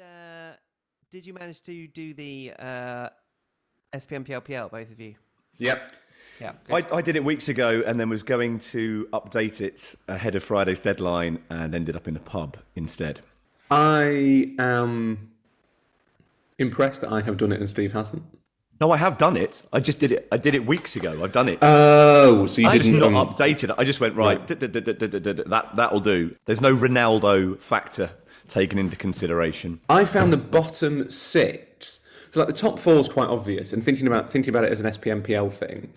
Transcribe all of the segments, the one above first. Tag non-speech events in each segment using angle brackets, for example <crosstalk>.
uh, did you manage to do the uh, SPMPLPL, both of you? Yep. Yeah. I, I did it weeks ago and then was going to update it ahead of Friday's deadline and ended up in the pub instead. I am impressed that I have done it and Steve hasn't. No, I have done it. I just did it. I did it weeks ago. I've done it. Oh, so you I just didn't not updated it. I just went right. That that'll do. There's no Ronaldo factor taken into consideration. I found the bottom six. So like the top four is quite obvious, and thinking about thinking about it as an SPMPL thing,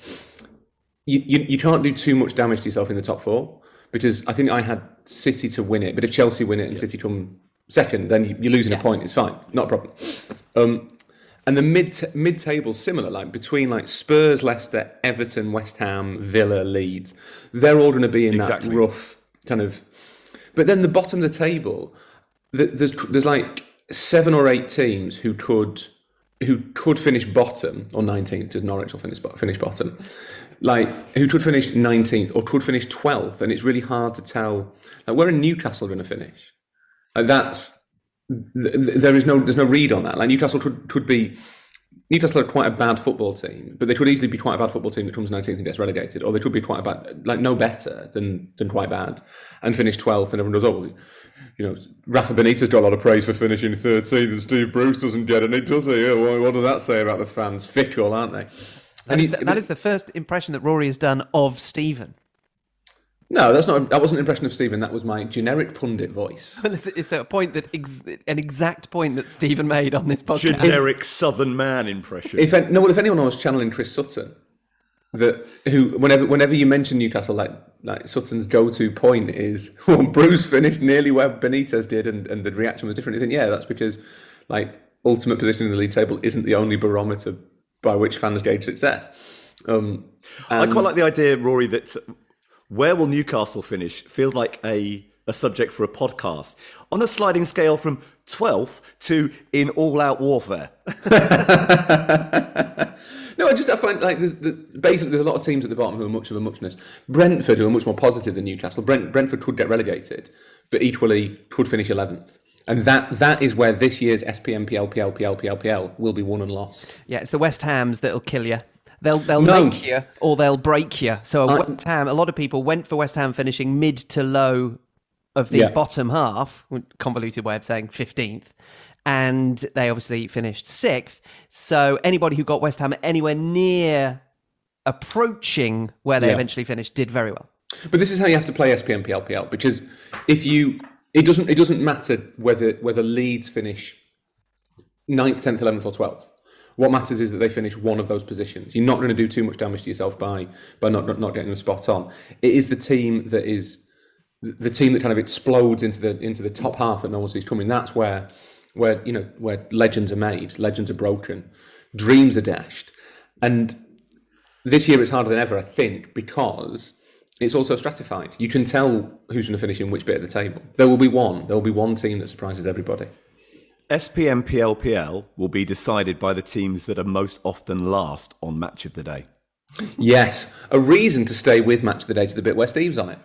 you, you you can't do too much damage to yourself in the top four because I think I had City to win it, but if Chelsea win it and City come second, then you, you're losing a point. It's fine, not a problem. Um, and the mid mid table similar, like between like Spurs, Leicester, Everton, West Ham, Villa, Leeds, they're all going to be in Exactly. that rough kind of. But then the bottom of the table, th- there's there's like seven or eight teams who could who could finish bottom or 19th because Norwich will finish, finish bottom. Like who could finish 19th or could finish 12th and it's really hard to tell. Like where are Newcastle going to finish? Like that's th- th- there is no there's no read on that. Like Newcastle could, could be Newcastle are quite a bad football team, but they could easily be quite a bad football team that comes 19th and gets relegated, or they could be quite a bad, like no better than than quite bad, and finish 12th, and everyone goes, oh, you know, Rafa Benitez got a lot of praise for finishing 13th, and Steve Bruce doesn't get any, does he? Yeah, well, what does that say about the fans? Fickle, aren't they? That And is the, that is the first impression that Rory has done of Stephen. no, that's not. That wasn't an impression of Stephen. That was my generic pundit voice. Well, <laughs> it's, it's a point that ex, an exact point that Stephen made on this podcast. Generic Southern man impression. If no, well, if anyone was channeling Chris Sutton, that who whenever whenever you mention Newcastle, like like Sutton's go-to point is, <laughs> well, Bruce finished nearly where Benitez did, and, and the reaction was different. You think, yeah, that's because like ultimate position in the league table isn't the only barometer by which fans gauge success. Um, I quite like the idea, Rory, that where will Newcastle finish feels like a, a subject for a podcast on a sliding scale from 12th to in all out warfare. <laughs> <laughs> No, I just I find like there's the, basically there's a lot of teams at the bottom who are much of a muchness. Brentford who are much more positive than Newcastle. Brent, Brentford could get relegated, but equally could finish eleventh. And that that is where this year's SPM PLPL PLPL will be won and lost. Yeah, it's the West Hams that'll kill you. They'll they'll No. make you or they'll break you. So I- West Ham, a lot of people went for West Ham finishing mid to low of the Yeah. bottom half, convoluted way of saying fifteenth, and they obviously finished sixth. So anybody who got West Ham anywhere near approaching where they Yeah. eventually finished did very well. But this is how you have to play SPM PLPL because if you it doesn't it doesn't matter whether whether Leeds finish 9th, 10th, 11th or 12th. What matters is that they finish one of those positions. You're not going to do too much damage to yourself by by not not, not getting them spot on. It is the team that is the team that kind of explodes into the into the top half that no one sees coming. That's where where you know where legends are made, legends are broken, dreams are dashed, and this year it's harder than ever, I think, because it's also stratified. You can tell who's going to finish in which bit of the table. There will be one. There will be one team that surprises everybody. SPM PLPL will be decided by the teams that are most often last on match of the day. Yes, a reason to stay with Match of the Day to the bit where Steve's on it.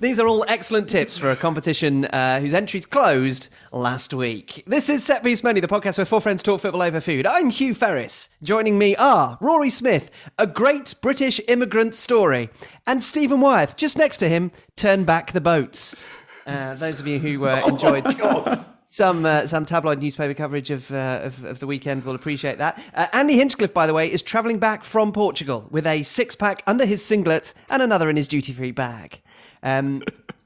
These are all excellent tips for a competition uh, whose entries closed last week. This is Set Piece Menu, the podcast where four friends talk football over food. I'm Hugh Ferris. Joining me are Rory Smith, a great British immigrant story, and Stephen Wyeth, just next to him, Turn Back the Boats. Uh, those of you who uh, <laughs> enjoyed some uh, some tabloid newspaper coverage of, uh, of of the weekend will appreciate that. Uh, Andy Hinchcliffe, by the way, is travelling back from Portugal with a six pack under his singlet and another in his duty free bag. Um,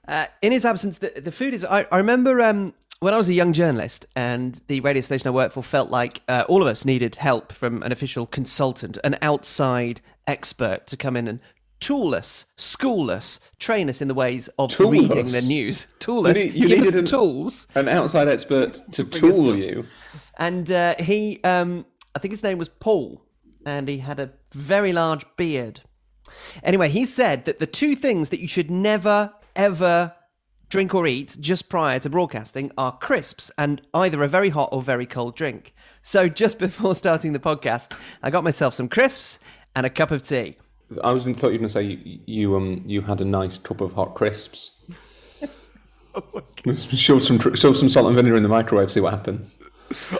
uh, in his absence, the, the food is. I, I remember um, when I was a young journalist and the radio station I worked for felt like uh, all of us needed help from an official consultant, an outside expert to come in and tool us, school us, train us in the ways of Tool reading us? the news. <laughs> Tool You us. you us needed an- tools. An outside expert <laughs> to us tool you. And uh, he, um, I think his name was Paul, and he had a very large beard. Anyway, he said that the two things that you should never, ever drink or eat just prior to broadcasting are crisps and either a very hot or very cold drink. So just <laughs> before starting the podcast, I got myself some crisps and a cup of tea. I was thought you were going to say you, you um you had a nice cup of hot crisps. <laughs> <laughs> shove some tr- shove some salt and vinegar in the microwave, see what happens.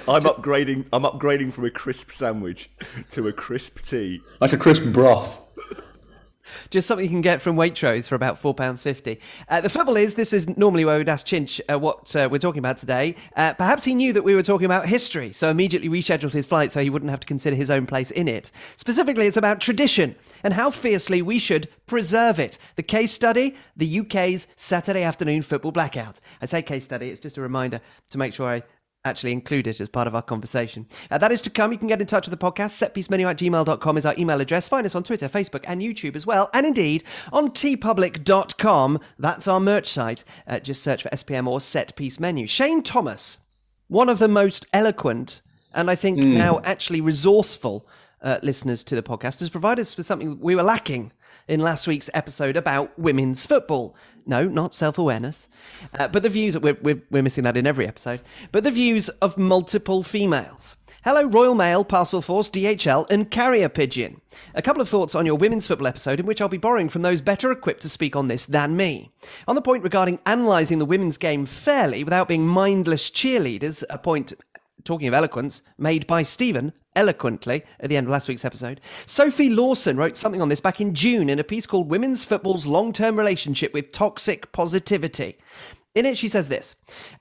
I'm upgrading. I'm upgrading from a crisp sandwich to a crisp tea. Like a crisp broth. Just something you can get from Waitrose for about £4.50. Uh, the football is, this is normally where we'd ask Hinch uh, what uh, we're talking about today. Uh, perhaps he knew that we were talking about history, so immediately rescheduled his flight so he wouldn't have to consider his own place in it. Specifically, it's about tradition and how fiercely we should preserve it. The case study, the UK's Saturday afternoon football blackout. I say case study, it's just a reminder to make sure I actually include it as part of our conversation. Uh, that is to come. You can get in touch with the podcast. Setpiecemenu at gmail.com is our email address. Find us on Twitter, Facebook, and YouTube as well. And indeed, on teepublic.com, that's our merch site. Uh, just search for SPM or Set Piece Menu. Shane Thomas, one of the most eloquent and I think now actually resourceful uh, listeners to the podcast, has provided us with something we were lacking in last week's episode about women's football. No, not self awareness, uh, but the views, we're, we're, we're missing that in every episode, but the views of multiple females. Hello, Royal Mail, Parcel Force, DHL, and Carrier Pigeon. A couple of thoughts on your women's football episode, in which I'll be borrowing from those better equipped to speak on this than me. On the point regarding analysing the women's game fairly without being mindless cheerleaders, a point talking of eloquence, made by Stephen eloquently at the end of last week's episode. Sophie Lawson wrote something on this back in June in a piece called Women's Football's Long Term Relationship with Toxic Positivity. In it, she says this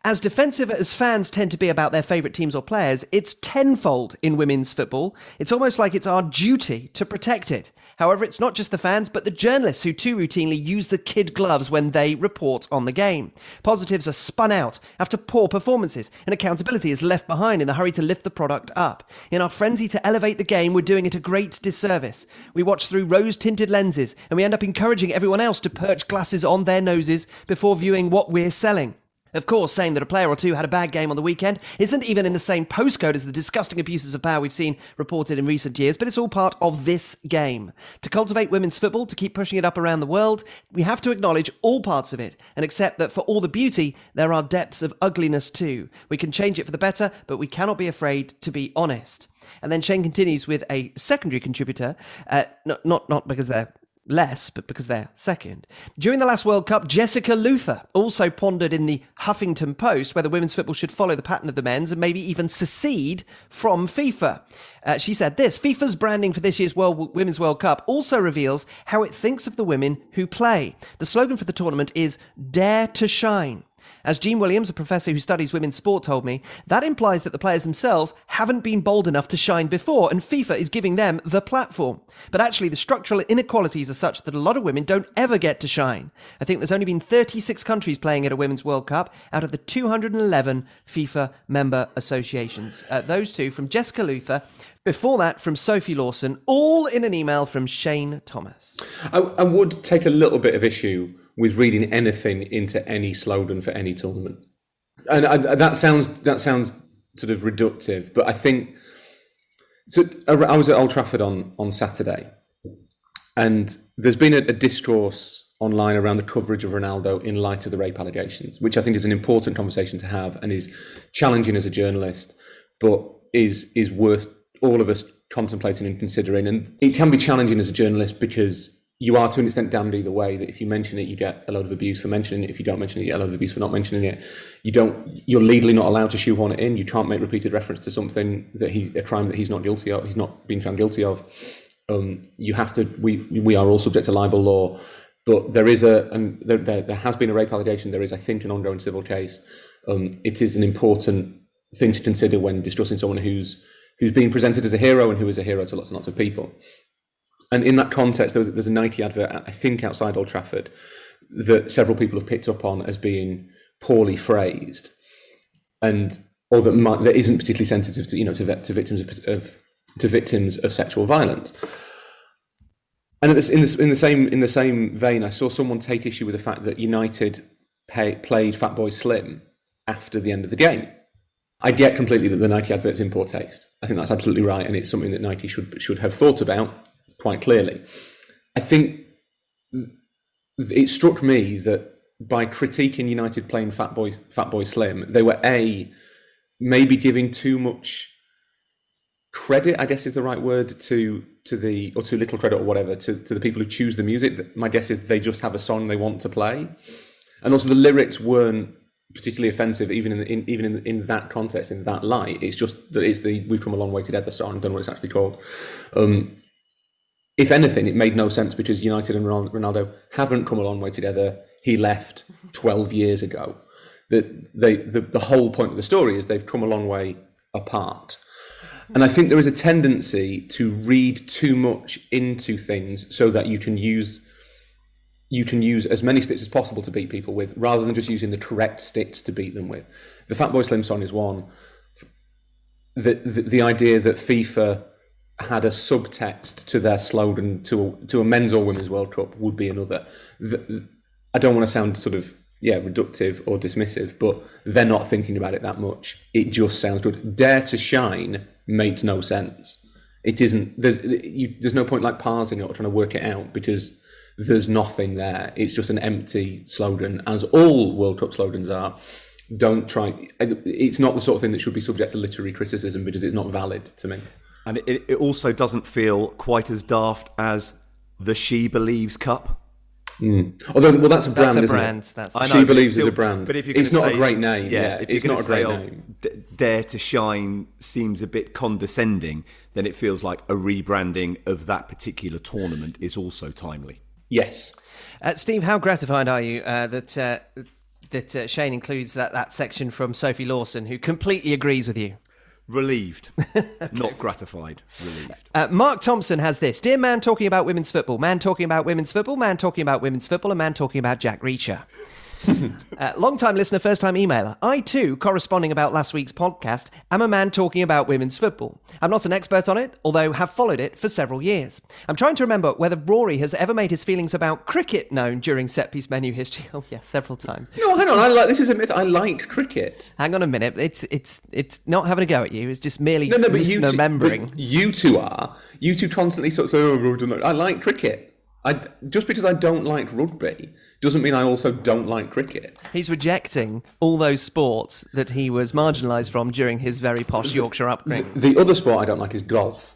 As defensive as fans tend to be about their favourite teams or players, it's tenfold in women's football. It's almost like it's our duty to protect it. However, it's not just the fans, but the journalists who too routinely use the kid gloves when they report on the game. Positives are spun out after poor performances, and accountability is left behind in the hurry to lift the product up. In our frenzy to elevate the game, we're doing it a great disservice. We watch through rose tinted lenses, and we end up encouraging everyone else to perch glasses on their noses before viewing what we're selling. Of course, saying that a player or two had a bad game on the weekend isn't even in the same postcode as the disgusting abuses of power we've seen reported in recent years, but it's all part of this game. To cultivate women's football, to keep pushing it up around the world, we have to acknowledge all parts of it and accept that for all the beauty, there are depths of ugliness too. We can change it for the better, but we cannot be afraid to be honest. And then Shane continues with a secondary contributor, uh, not, not, not because they're less, but because they're second. During the last World Cup, Jessica Luther also pondered in the Huffington Post whether women's football should follow the pattern of the men's and maybe even secede from FIFA. Uh, she said this FIFA's branding for this year's World Women's World Cup also reveals how it thinks of the women who play. The slogan for the tournament is Dare to Shine. As Jean Williams, a professor who studies women's sport, told me, that implies that the players themselves haven't been bold enough to shine before, and FIFA is giving them the platform. But actually, the structural inequalities are such that a lot of women don't ever get to shine. I think there's only been 36 countries playing at a Women's World Cup out of the 211 FIFA member associations. Uh, those two from Jessica Luther. Before that, from Sophie Lawson, all in an email from Shane Thomas. I, I would take a little bit of issue with reading anything into any slogan for any tournament, and I, that sounds that sounds sort of reductive, but I think so. I was at Old Trafford on on Saturday, and there's been a, a discourse online around the coverage of Ronaldo in light of the rape allegations, which I think is an important conversation to have and is challenging as a journalist, but is is worth all of us contemplating and considering. And it can be challenging as a journalist because you are to an extent damned either way. That if you mention it, you get a load of abuse for mentioning it. If you don't mention it, you get a load of abuse for not mentioning it. You don't. You're legally not allowed to shoehorn it in. You can't make repeated reference to something that he a crime that he's not guilty of. He's not been found guilty of. Um, you have to. We we are all subject to libel law. But there is a, and there, there, there has been a rape allegation. There is, I think, an ongoing civil case. Um, it is an important thing to consider when discussing someone who's who's being presented as a hero and who is a hero to lots and lots of people. And in that context, there was, there's a Nike advert, I think, outside Old Trafford that several people have picked up on as being poorly phrased, and or that might, that isn't particularly sensitive to you know to, to victims of, of to victims of sexual violence. And this, in, this, in the same in the same vein, I saw someone take issue with the fact that United pay, played Fatboy Slim after the end of the game. I get completely that the Nike advert's in poor taste. I think that's absolutely right, and it's something that Nike should should have thought about quite clearly. I think it struck me that by critiquing United playing Fatboy Fatboy Slim, they were a maybe giving too much credit, I guess is the right word, to to the or too little credit or whatever to, to the people who choose the music. My guess is they just have a song they want to play. and also the lyrics weren't particularly offensive, even in, the, in even in, in that context, in that light. It's just that it's the "We've Come a Long Way Together" song. I don't know what it's actually called. Um, if anything, it made no sense because United and Ronaldo haven't come a long way together. He left 12 years ago. That they, the, the whole point of the story is they've come a long way apart. And I think there is a tendency to read too much into things so that you can use you can use as many sticks as possible to beat people with, rather than just using the correct sticks to beat them with. The Fatboy Slim song is one. The, the, the idea that FIFA had a subtext to their slogan to to a men's or women's World Cup would be another. The, I don't want to sound sort of yeah reductive or dismissive, but they're not thinking about it that much. It just sounds good. Dare to shine makes no sense. It isn't. There's you, there's no point like parsing it or trying to work it out because there's nothing there. It's just an empty slogan, as all World Cup slogans are. Don't try. It's not the sort of thing that should be subject to literary criticism because it's not valid to me. And it, it also doesn't feel quite as daft as the She Believes Cup. Mm. Although, well, that's a brand, That's a isn't brand, it? that's- I she know, but believes still- is a brand. But if you're it's not say- a great name. Yeah, if you're it's not a great say, oh, name. D- Dare to Shine seems a bit condescending. Then it feels like a rebranding of that particular tournament is also timely. Yes. Uh, Steve, how gratified are you uh, that uh, that uh, Shane includes that, that section from Sophie Lawson, who completely agrees with you? Relieved, <laughs> not gratified. Relieved. Uh, Mark Thompson has this Dear man talking about women's football, man talking about women's football, man talking about women's football, and man talking about Jack Reacher. <laughs> uh, long time listener, first time emailer. I too, corresponding about last week's podcast, am a man talking about women's football. I'm not an expert on it, although have followed it for several years. I'm trying to remember whether Rory has ever made his feelings about cricket known during set piece menu history. <laughs> Oh, yes, several times. No, hang on. I like this is a myth. I like cricket. Hang on a minute. It's it's it's not having a go at you. It's just merely No, no, but you two, misremembering. but you two are. You two constantly sort of say, "Oh, I don't like-" I like cricket." I just because I don't like rugby doesn't mean I also don't like cricket. He's rejecting all those sports that he was marginalised from during his very posh Yorkshire upbringing. The other sport I don't like is golf.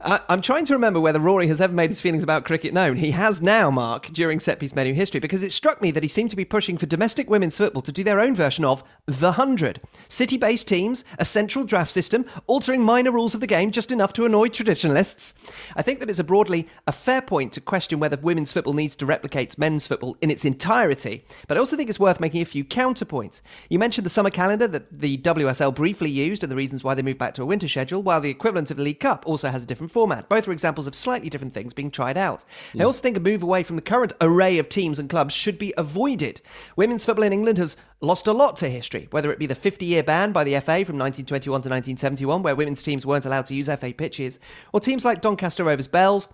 I, I'm trying to remember whether Rory has ever made his feelings about cricket known. He has now, Mark, during set piece menu history, because it struck me that he seemed to be pushing for domestic women's football to do their own version of The Hundred. City based teams, a central draft system, altering minor rules of the game just enough to annoy traditionalists. I think that it's a broadly a fair point to question whether women's football needs to replicate men's football in its entirety, but I also think it's worth making a few counterpoints. You mentioned the summer calendar that the WSL briefly used and the reasons why they moved back to a winter schedule, while the equivalent of the League Cup also has a different format. Both are examples of slightly different things being tried out. I hmm. also think a move away from the current array of teams and clubs should be avoided. Women's football in England has lost a lot to history, whether it be the 50 year ban by the FA from 1921 to 1971, where women's teams weren't allowed to use FA pitches, or teams like Doncaster Rovers Belles,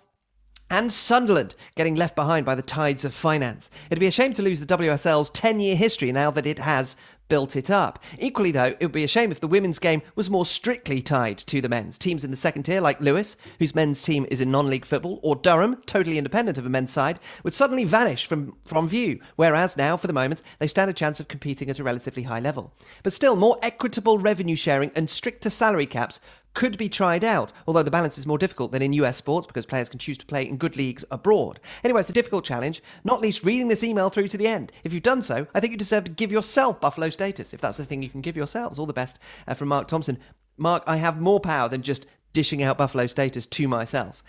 and Sunderland getting left behind by the tides of finance. It'd be a shame to lose the WSL's 10 year history now that it has built it up. Equally, though, it would be a shame if the women's game was more strictly tied to the men's. Teams in the second tier, like Lewes, whose men's team is in non league football, or Durham, totally independent of a men's side, would suddenly vanish from, from view, whereas now, for the moment, they stand a chance of competing at a relatively high level. But still, more equitable revenue sharing and stricter salary caps could be tried out, although the balance is more difficult than in US sports because players can choose to play in good leagues abroad. Anyway, it's a difficult challenge, not least reading this email through to the end. If you've done so, I think you deserve to give yourself Buffalo status, if that's the thing you can give yourselves. All the best uh, from Mark Thompson. Mark, I have more power than just dishing out Buffalo status to myself.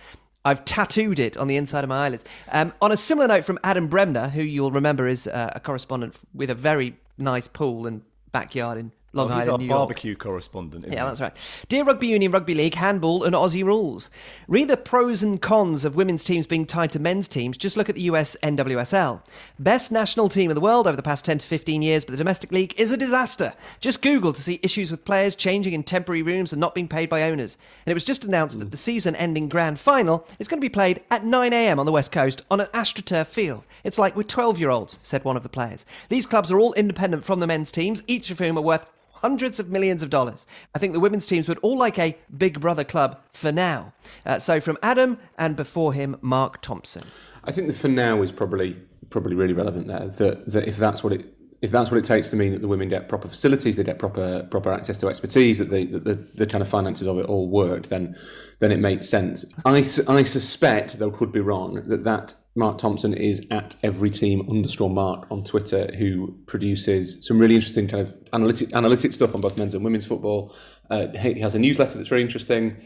I've tattooed it on the inside of my eyelids. Um, on a similar note from Adam Bremner, who you'll remember is uh, a correspondent with a very nice pool and backyard in Long he's Island, our New York. barbecue correspondent. Isn't Yeah, that's right. Dear Rugby Union, Rugby League, Handball, and Aussie rules. Read the pros and cons of women's teams being tied to men's teams. Just look at the US NWSL. Best national team in the world over the past 10 to 15 years, but the domestic league is a disaster. Just Google to see issues with players changing in temporary rooms and not being paid by owners. And it was just announced that the season ending grand final is going to be played at 9am on the West Coast on an AstroTurf field. It's like we're 12 year olds, said one of the players. These clubs are all independent from the men's teams, each of whom are worth hundreds of millions of dollars. I think the women's teams would all like a Big Brother club for now. Uh, so from Adam and before him, Mark Thompson. I think the for now is probably probably really relevant there. That that if that's what it if that's what it takes to mean that the women get proper facilities, they get proper proper access to expertise, that the that the, the kind of finances of it all worked, then then it makes sense. I, I suspect, though could be wrong, that that Mark Thompson is at every team underscore Mark on Twitter, who produces some really interesting kind of analytic analytic stuff on both men's and women's football. Uh, he has a newsletter that's very interesting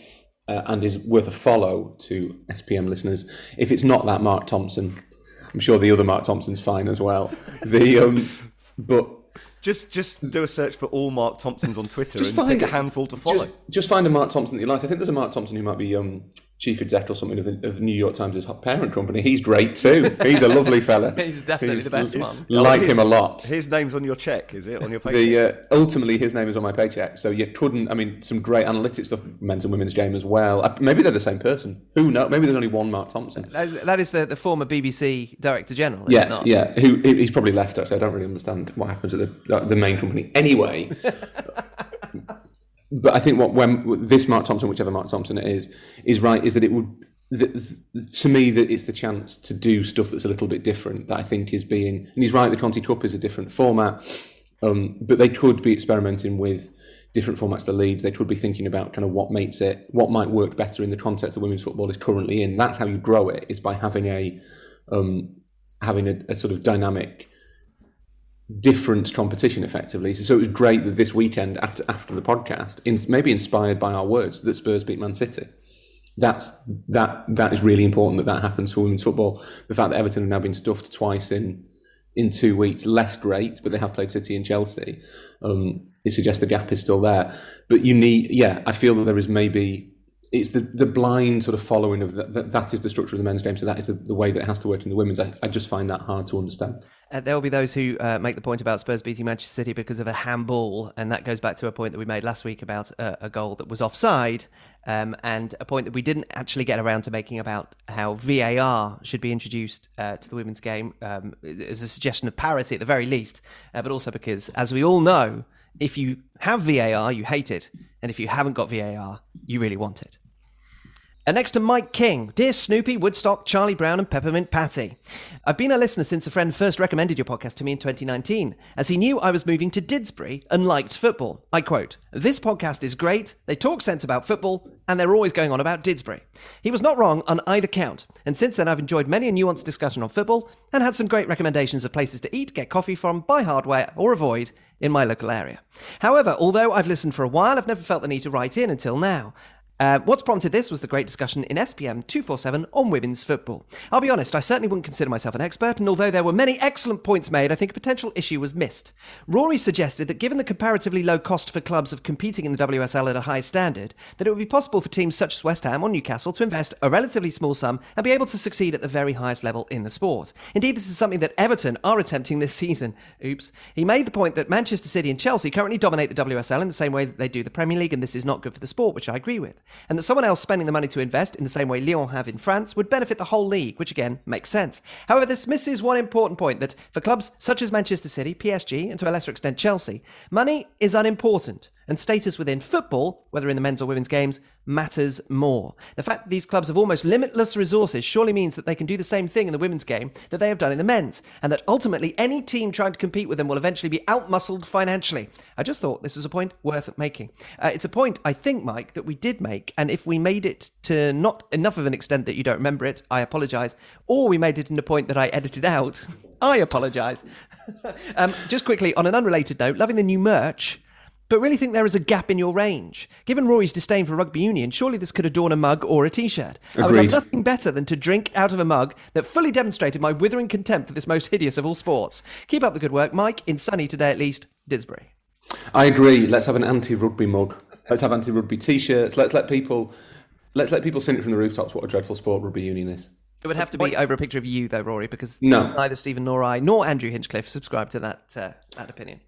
uh, and is worth a follow to SPM listeners. If it's not that Mark Thompson, I'm sure the other Mark Thompson's fine as well. The um, but Just just do a search for all Mark Thompsons on Twitter just and find pick a handful to follow. Just, just find a Mark Thompson that you like. I think there's a Mark Thompson who might be um, chief exec or something of the, of New York Times' parent company. He's great too. He's a lovely fella. <laughs> He's definitely the best one. Like his- him a lot. His name's on your check, is it? On your paycheck? The uh, ultimately his name is on my paycheck, so you couldn't. I mean, some great analytic stuff, men's and women's game as well. Uh, Maybe they're the same person. Who knows? Maybe there's only one Mark Thompson. That that is the, the former BBC Director General. is it Yeah, not? yeah. Who who- he's probably left actually. I don't really understand what happened to the the main company anyway. <laughs> but I think what when this Mark Thompson, whichever Mark Thompson it is, is right is that it would. The, to me, that it's the chance to do stuff that's a little bit different. That I think is being, and he's right. The Conti Cup is a different format, um, but they could be experimenting with different formats to leads. They could be thinking about kind of what makes it, what might work better in the context that women's football is currently in. That's how you grow it. Is by having a um, having a, a sort of dynamic different competition effectively. So it was great that this weekend after after the podcast in, maybe inspired by our words that Spurs beat Man City. That's that that is really important that that happens for women's football. The fact that Everton have now been stuffed twice in in two weeks less great but they have played City and Chelsea um, it suggests the gap is still there. But you need yeah I feel that there is maybe it's the, the blind sort of following of that, that is the structure of the men's game. So that is the, the way that it has to work in the women's. I, I just find that hard to understand. Uh, there will be those who uh, make the point about Spurs beating Manchester City because of a handball, and that goes back to a point that we made last week about uh, a goal that was offside, um, and a point that we didn't actually get around to making about how VAR should be introduced uh, to the women's game um, as a suggestion of parity at the very least, uh, but also because, as we all know, if you have VAR, you hate it, and if you haven't got VAR, you really want it. And next to Mike King, dear Snoopy, Woodstock, Charlie Brown, and Peppermint Patty. I've been a listener since a friend first recommended your podcast to me in 2019, as he knew I was moving to Didsbury and liked football. I quote, This podcast is great, they talk sense about football, and they're always going on about Didsbury. He was not wrong on either count, and since then I've enjoyed many a nuanced discussion on football and had some great recommendations of places to eat, get coffee from, buy hardware, or avoid in my local area. However, although I've listened for a while, I've never felt the need to write in until now. Uh, what's prompted this was the great discussion in SPM 247 on women's football. I'll be honest, I certainly wouldn't consider myself an expert, and although there were many excellent points made, I think a potential issue was missed. Rory suggested that given the comparatively low cost for clubs of competing in the WSL at a high standard, that it would be possible for teams such as West Ham or Newcastle to invest a relatively small sum and be able to succeed at the very highest level in the sport. Indeed, this is something that Everton are attempting this <laughs> season. Oops. He made the point that Manchester City and Chelsea currently dominate the WSL in the same way that they do the Premier League, and this is not good for the sport, which I agree with. And that someone else spending the money to invest in the same way Lyon have in France would benefit the whole league, which again makes sense. However, this misses one important point that for clubs such as Manchester City, PSG, and to a lesser extent Chelsea, money is unimportant. And status within football, whether in the men's or women's games, matters more. The fact that these clubs have almost limitless resources surely means that they can do the same thing in the women's game that they have done in the men's, and that ultimately any team trying to compete with them will eventually be outmuscled financially. I just thought this was a point worth making. Uh, it's a point, I think, Mike, that we did make, and if we made it to not enough of an extent that you don't remember it, I apologise, or we made it in a point that I edited out, <laughs> I apologise. <laughs> um, just quickly, on an unrelated note, loving the new merch but really think there is a gap in your range. Given Rory's disdain for rugby union, surely this could adorn a mug or a t-shirt. I would Agreed. have nothing better than to drink out of a mug that fully demonstrated my withering contempt for this most hideous of all sports. Keep up the good work, Mike, in sunny today at least, Didsbury. I agree. Let's have an anti-rugby mug. Let's have anti-rugby T-shirts. Let's let people let's let people sing it from the rooftops. What a dreadful sport rugby union is. It would have to be over a picture of you, though, Rory, because No. neither Stephen nor I, nor Andrew Hinchcliffe subscribe to that uh, that opinion.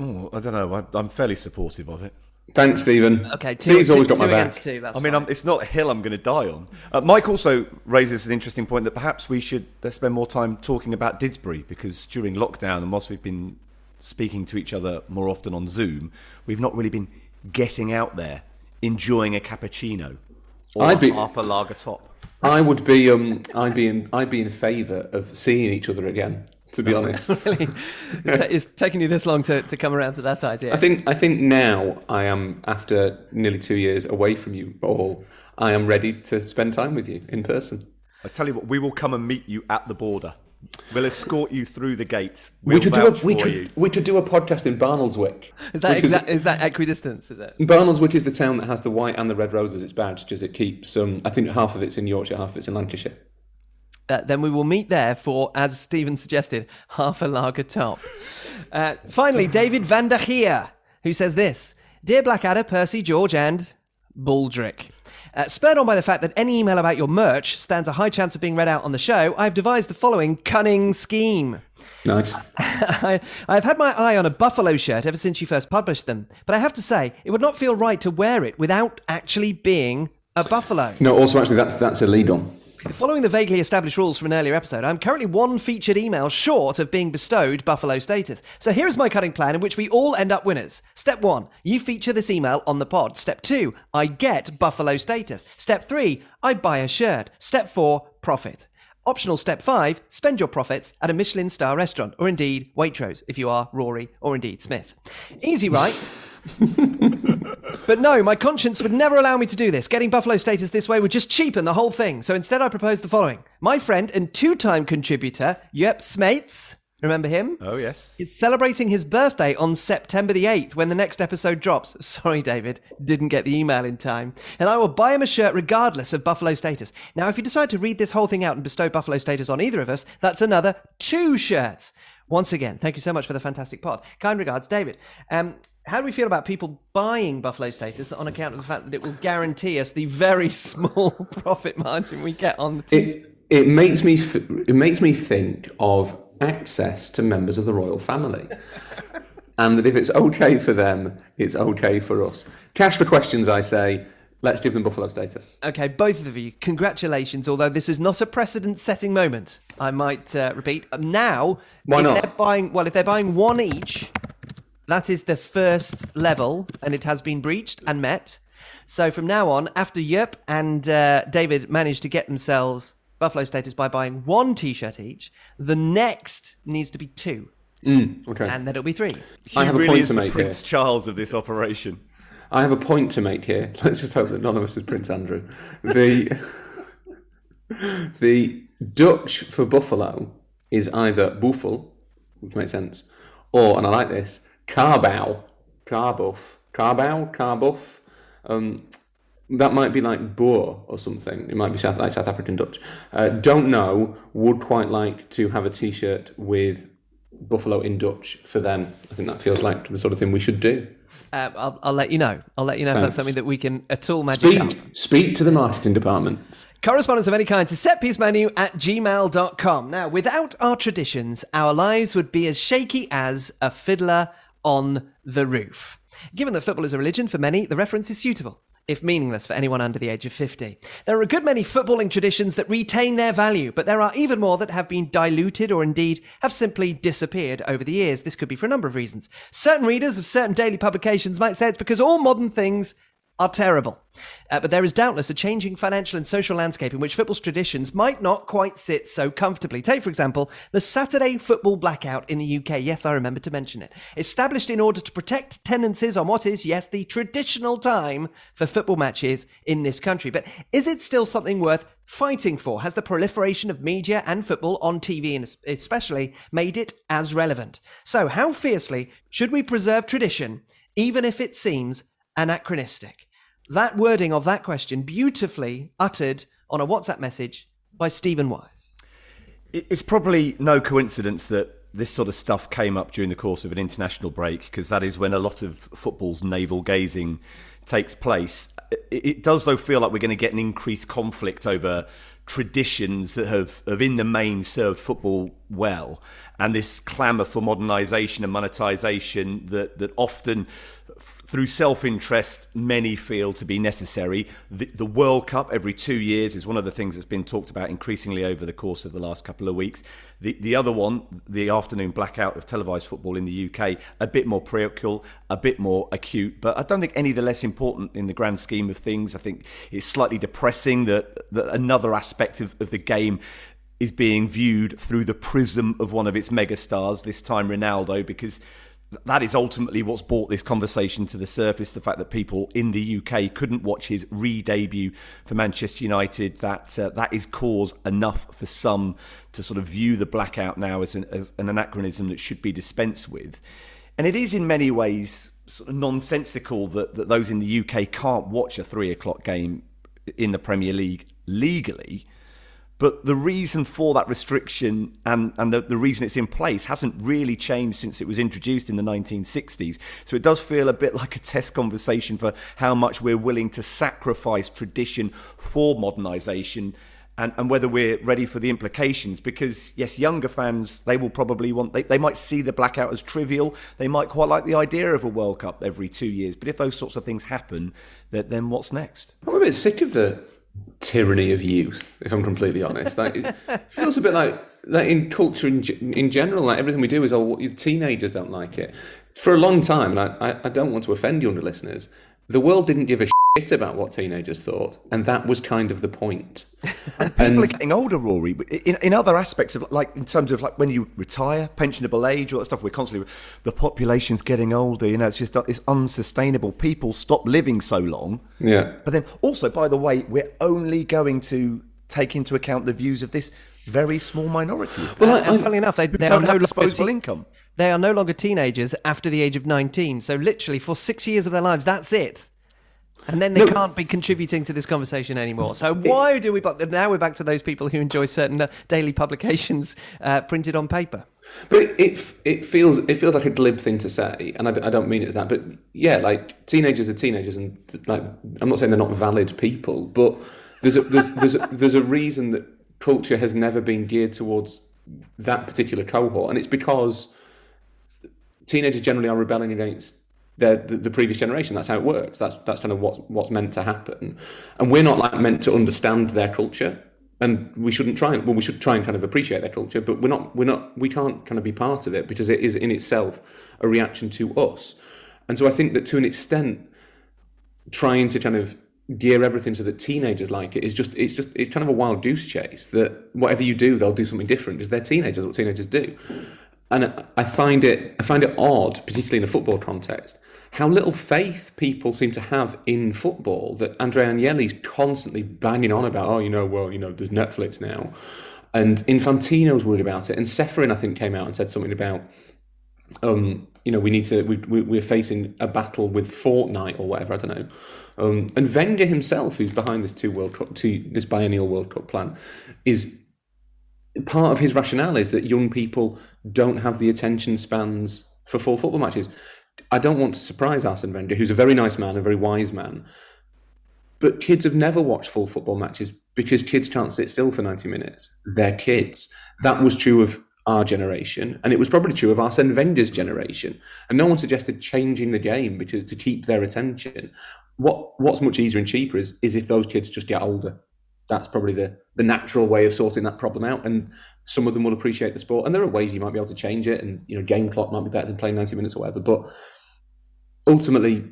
Oh, I don't know. I, I'm fairly supportive of it. Thanks, Stephen. Okay, two, Steve's two- always got two my back. against two. That's I mean. I'm, it's not a hill I'm going to die on. Uh, Mike also raises an interesting point that perhaps we should uh, spend more time talking about Didsbury because during lockdown and whilst we've been speaking to each other more often on Zoom, we've not really been getting out there, enjoying a cappuccino or I'd be- half a lager top. I would be um I'd be in I'd be in favour of seeing each other again. To be honest, <laughs> it's, ta- it's taken you this long to, to come around to that idea. I think I think now I am after nearly two years away from you all. I am ready to spend time with you in person. I tell you what, we will come and meet you at the border. We'll escort you through the gates. we We'll could do a we could we could do a podcast in Barnoldswick. Is that which is- is that equidistance? Is it? Barnoldswick is the town that has the white and the red rose as its badge, because it keeps. Um, I think half of it's in Yorkshire, half of it's in Lancashire. Uh, then we will meet there for, as Stephen suggested, <laughs> half a lager top. Uh, finally, <laughs> David van der Geer, who says this Dear Blackadder, Percy, George, and Baldrick. Uh, spurred on by the fact that any email about your merch stands a high chance of being read out on the show, I've devised the following cunning scheme. Nice. <laughs> I, I've had my eye on a Buffalo shirt ever since you first published them, but I have to say, it would not feel right to wear it without actually being a Buffalo. No, also actually that's that's illegal. Following the vaguely established rules from an earlier episode, I'm currently one featured email short of being bestowed Buffalo status. So here is my cutting plan in which we all end up winners. Step one, you feature this email on the pod. Step two, I get Buffalo status. Step three, I buy a shirt. Step four, profit. Optional step five, spend your profits at a Michelin star restaurant, or indeed Waitrose if you are Rory or indeed Smith. Easy, right? <laughs> But no, my conscience would never allow me to do this. Getting Buffalo status this way would just cheapen the whole thing. So instead, I propose the following. My friend and two time contributor, Yep Smates, remember him? Oh, yes. He's celebrating his birthday on September the 8th when the next episode drops. <laughs> Sorry, David, didn't get the email in time. And I will buy him a shirt regardless of Buffalo status. Now, if you decide to read this whole thing out and bestow Buffalo status on either of us, that's another two shirts. Once again, thank you so much for the fantastic pod. Kind regards, David. Um, how do we feel about people buying Buffalo status on account of the fact that it will guarantee us the very <laughs> small profit margin we get on the t- It it makes me f- it makes me think of access to members of the royal family. <laughs> And that if it's okay for them, it's okay for us. Cash for questions, I say. Let's give them buffalo status. Okay, both of you, congratulations. Although this is not a precedent-setting moment, I might uh, repeat. Now, Why if not? They're buying well, if they're buying one each, that is the first level, and it has been breached and met. So from now on, after Yerp and uh, David managed to get themselves Buffalo status by buying one T-shirt each, the next needs to be two, Okay. and then it'll be three. I He have a really point is to the make here. Prince Charles of this operation. I have a point to make here. <laughs> Let's just hope that none of us is Prince Andrew. The <laughs> the Dutch for buffalo is either buffel, which makes sense, or and I like this carbau, carbuff, carbau, carbuff. Um, that might be like boer or something. It might be South like South African Dutch. Uh, don't know. Would quite like to have a T-shirt with buffalo in Dutch for them. I think that feels like the sort of thing we should do. Uh, I'll, I'll let you know. I'll let you know if that's something that we can at all magic up. Speak, speak to the marketing department. Correspondence of any kind to setpiecemenu at gmail.com. Now, without our traditions, our lives would be as shaky as a fiddler on the roof. Given that football is a religion for many, the reference is suitable, if meaningless for anyone under the age of 50. There are a good many footballing traditions that retain their value, but there are even more that have been diluted or indeed have simply disappeared over the years. This could be for a number of reasons. Certain readers of certain daily publications might say it's because all modern things are terrible. Uh, but there is doubtless a changing financial and social landscape in which football's traditions might not quite sit so comfortably. Take, for example, the Saturday football blackout in the UK. Yes, I remember to mention it. Established in order to protect tenancies on what is, yes, the traditional time for football matches in this country. But is it still something worth fighting for? Has the proliferation of media and football on TV and especially made it as relevant? So, how fiercely should we preserve tradition, even if it seems anachronistic? That wording of that question beautifully uttered on a WhatsApp message by Stephen Wyeth. It- It's probably no coincidence that this sort of stuff came up during the course of an international break because that is when a lot of football's navel gazing takes place. It, it does, though, feel like we're going to get an increased conflict over traditions that have, have in the main served football well and this clamour for modernisation and monetisation that, that often through self-interest many feel to be necessary. The, the world cup every two years is one of the things that's been talked about increasingly over the course of the last couple of weeks. The, the other one the afternoon blackout of televised football in the uk a bit more parochial a bit more acute but i don't think any the less important in the grand scheme of things. I think it's slightly depressing that, that another aspect of, of the game is being viewed through the prism of one of its megastars, this time Ronaldo, because that is ultimately what's brought this conversation to the surface. The fact that people in the UK couldn't watch his re-debut for Manchester United, that uh, that is cause enough for some to sort of view the blackout now as an, as an anachronism that should be dispensed with. And it is in many ways sort of nonsensical that, that those in the UK can't watch a three o'clock game in the Premier League legally but the reason for that restriction and, and the, the reason it's in place hasn't really changed since it was introduced in the 1960s. So it does feel a bit like a test conversation for how much we're willing to sacrifice tradition for modernisation and, and whether we're ready for the implications. Because, yes, younger fans, they will probably want, they, they might see the blackout as trivial. They might quite like the idea of a World Cup every two years. But if those sorts of things happen, then what's next? I'm a bit sick of the tyranny of youth, if I'm completely honest. Like, feels a bit like like in culture in, in general, like everything we do is oh, teenagers don't like it. For a long time, and I, I don't want to offend younger listeners, the world didn't give a shit about what teenagers thought, and that was kind of the point. <laughs> and people and, are getting older, Rory. In, in other aspects of like in terms of like when you retire, pensionable age, all that stuff. We're constantly the population's getting older. You know, it's just it's unsustainable. People stop living so long. Yeah. But then also, by the way, we're only going to take into account the views of this very small minority. Well, and, and funnily enough, they, they don't have disposable te- income. They are no longer teenagers after the age of 19. So literally for six years of their lives, that's it. And then they no. can't be contributing to this conversation anymore. So why do we? But now we're back to those people who enjoy certain uh, daily publications uh, printed on paper. But it, it, it feels it feels like a glib thing to say, and I, I don't mean it as that. But yeah, like teenagers are teenagers, and like I'm not saying they're not valid people, but there's a, there's there's a, there's a reason that culture has never been geared towards that particular cohort, and it's because teenagers generally are rebelling against the, the, previous generation. That's how it works. That's that's kind of what's what's meant to happen, and we're not like meant to understand their culture, and we shouldn't try. And, well, we should try and kind of appreciate their culture, but we're not we're not we can't kind of be part of it because it is in itself a reaction to us, and so I think that to an extent, trying to kind of gear everything so that teenagers like it is just it's just it's kind of a wild goose chase that whatever you do they'll do something different because they're teenagers what teenagers do and I find it I find it odd particularly in a football context how little faith people seem to have in football that Andrea Agnelli's constantly banging on about, oh, you know, well, you know, there's Netflix now. And Infantino's worried about it. And Ceferin, I think, came out and said something about, um, you know, we need to, we, we, are facing a battle with Fortnite or whatever, I don't know. Um, and Wenger himself, who's behind this two World Cup, two, this biennial World Cup plan, is part of his rationale is that young people don't have the attention spans for full football matches. I don't want to surprise Arsene Wenger, who's a very nice man, a very wise man. But kids have never watched full football matches because kids can't sit still for 90 minutes. They're kids. That was true of our generation, and it was probably true of Arsene Wenger's generation. And no one suggested changing the game because to keep their attention. What what's much easier and cheaper is is if those kids just get older. That's probably the the natural way of sorting that problem out. And some of them will appreciate the sport. And there are ways you might be able to change it, and you know, game clock might be better than playing 90 minutes or whatever. But ultimately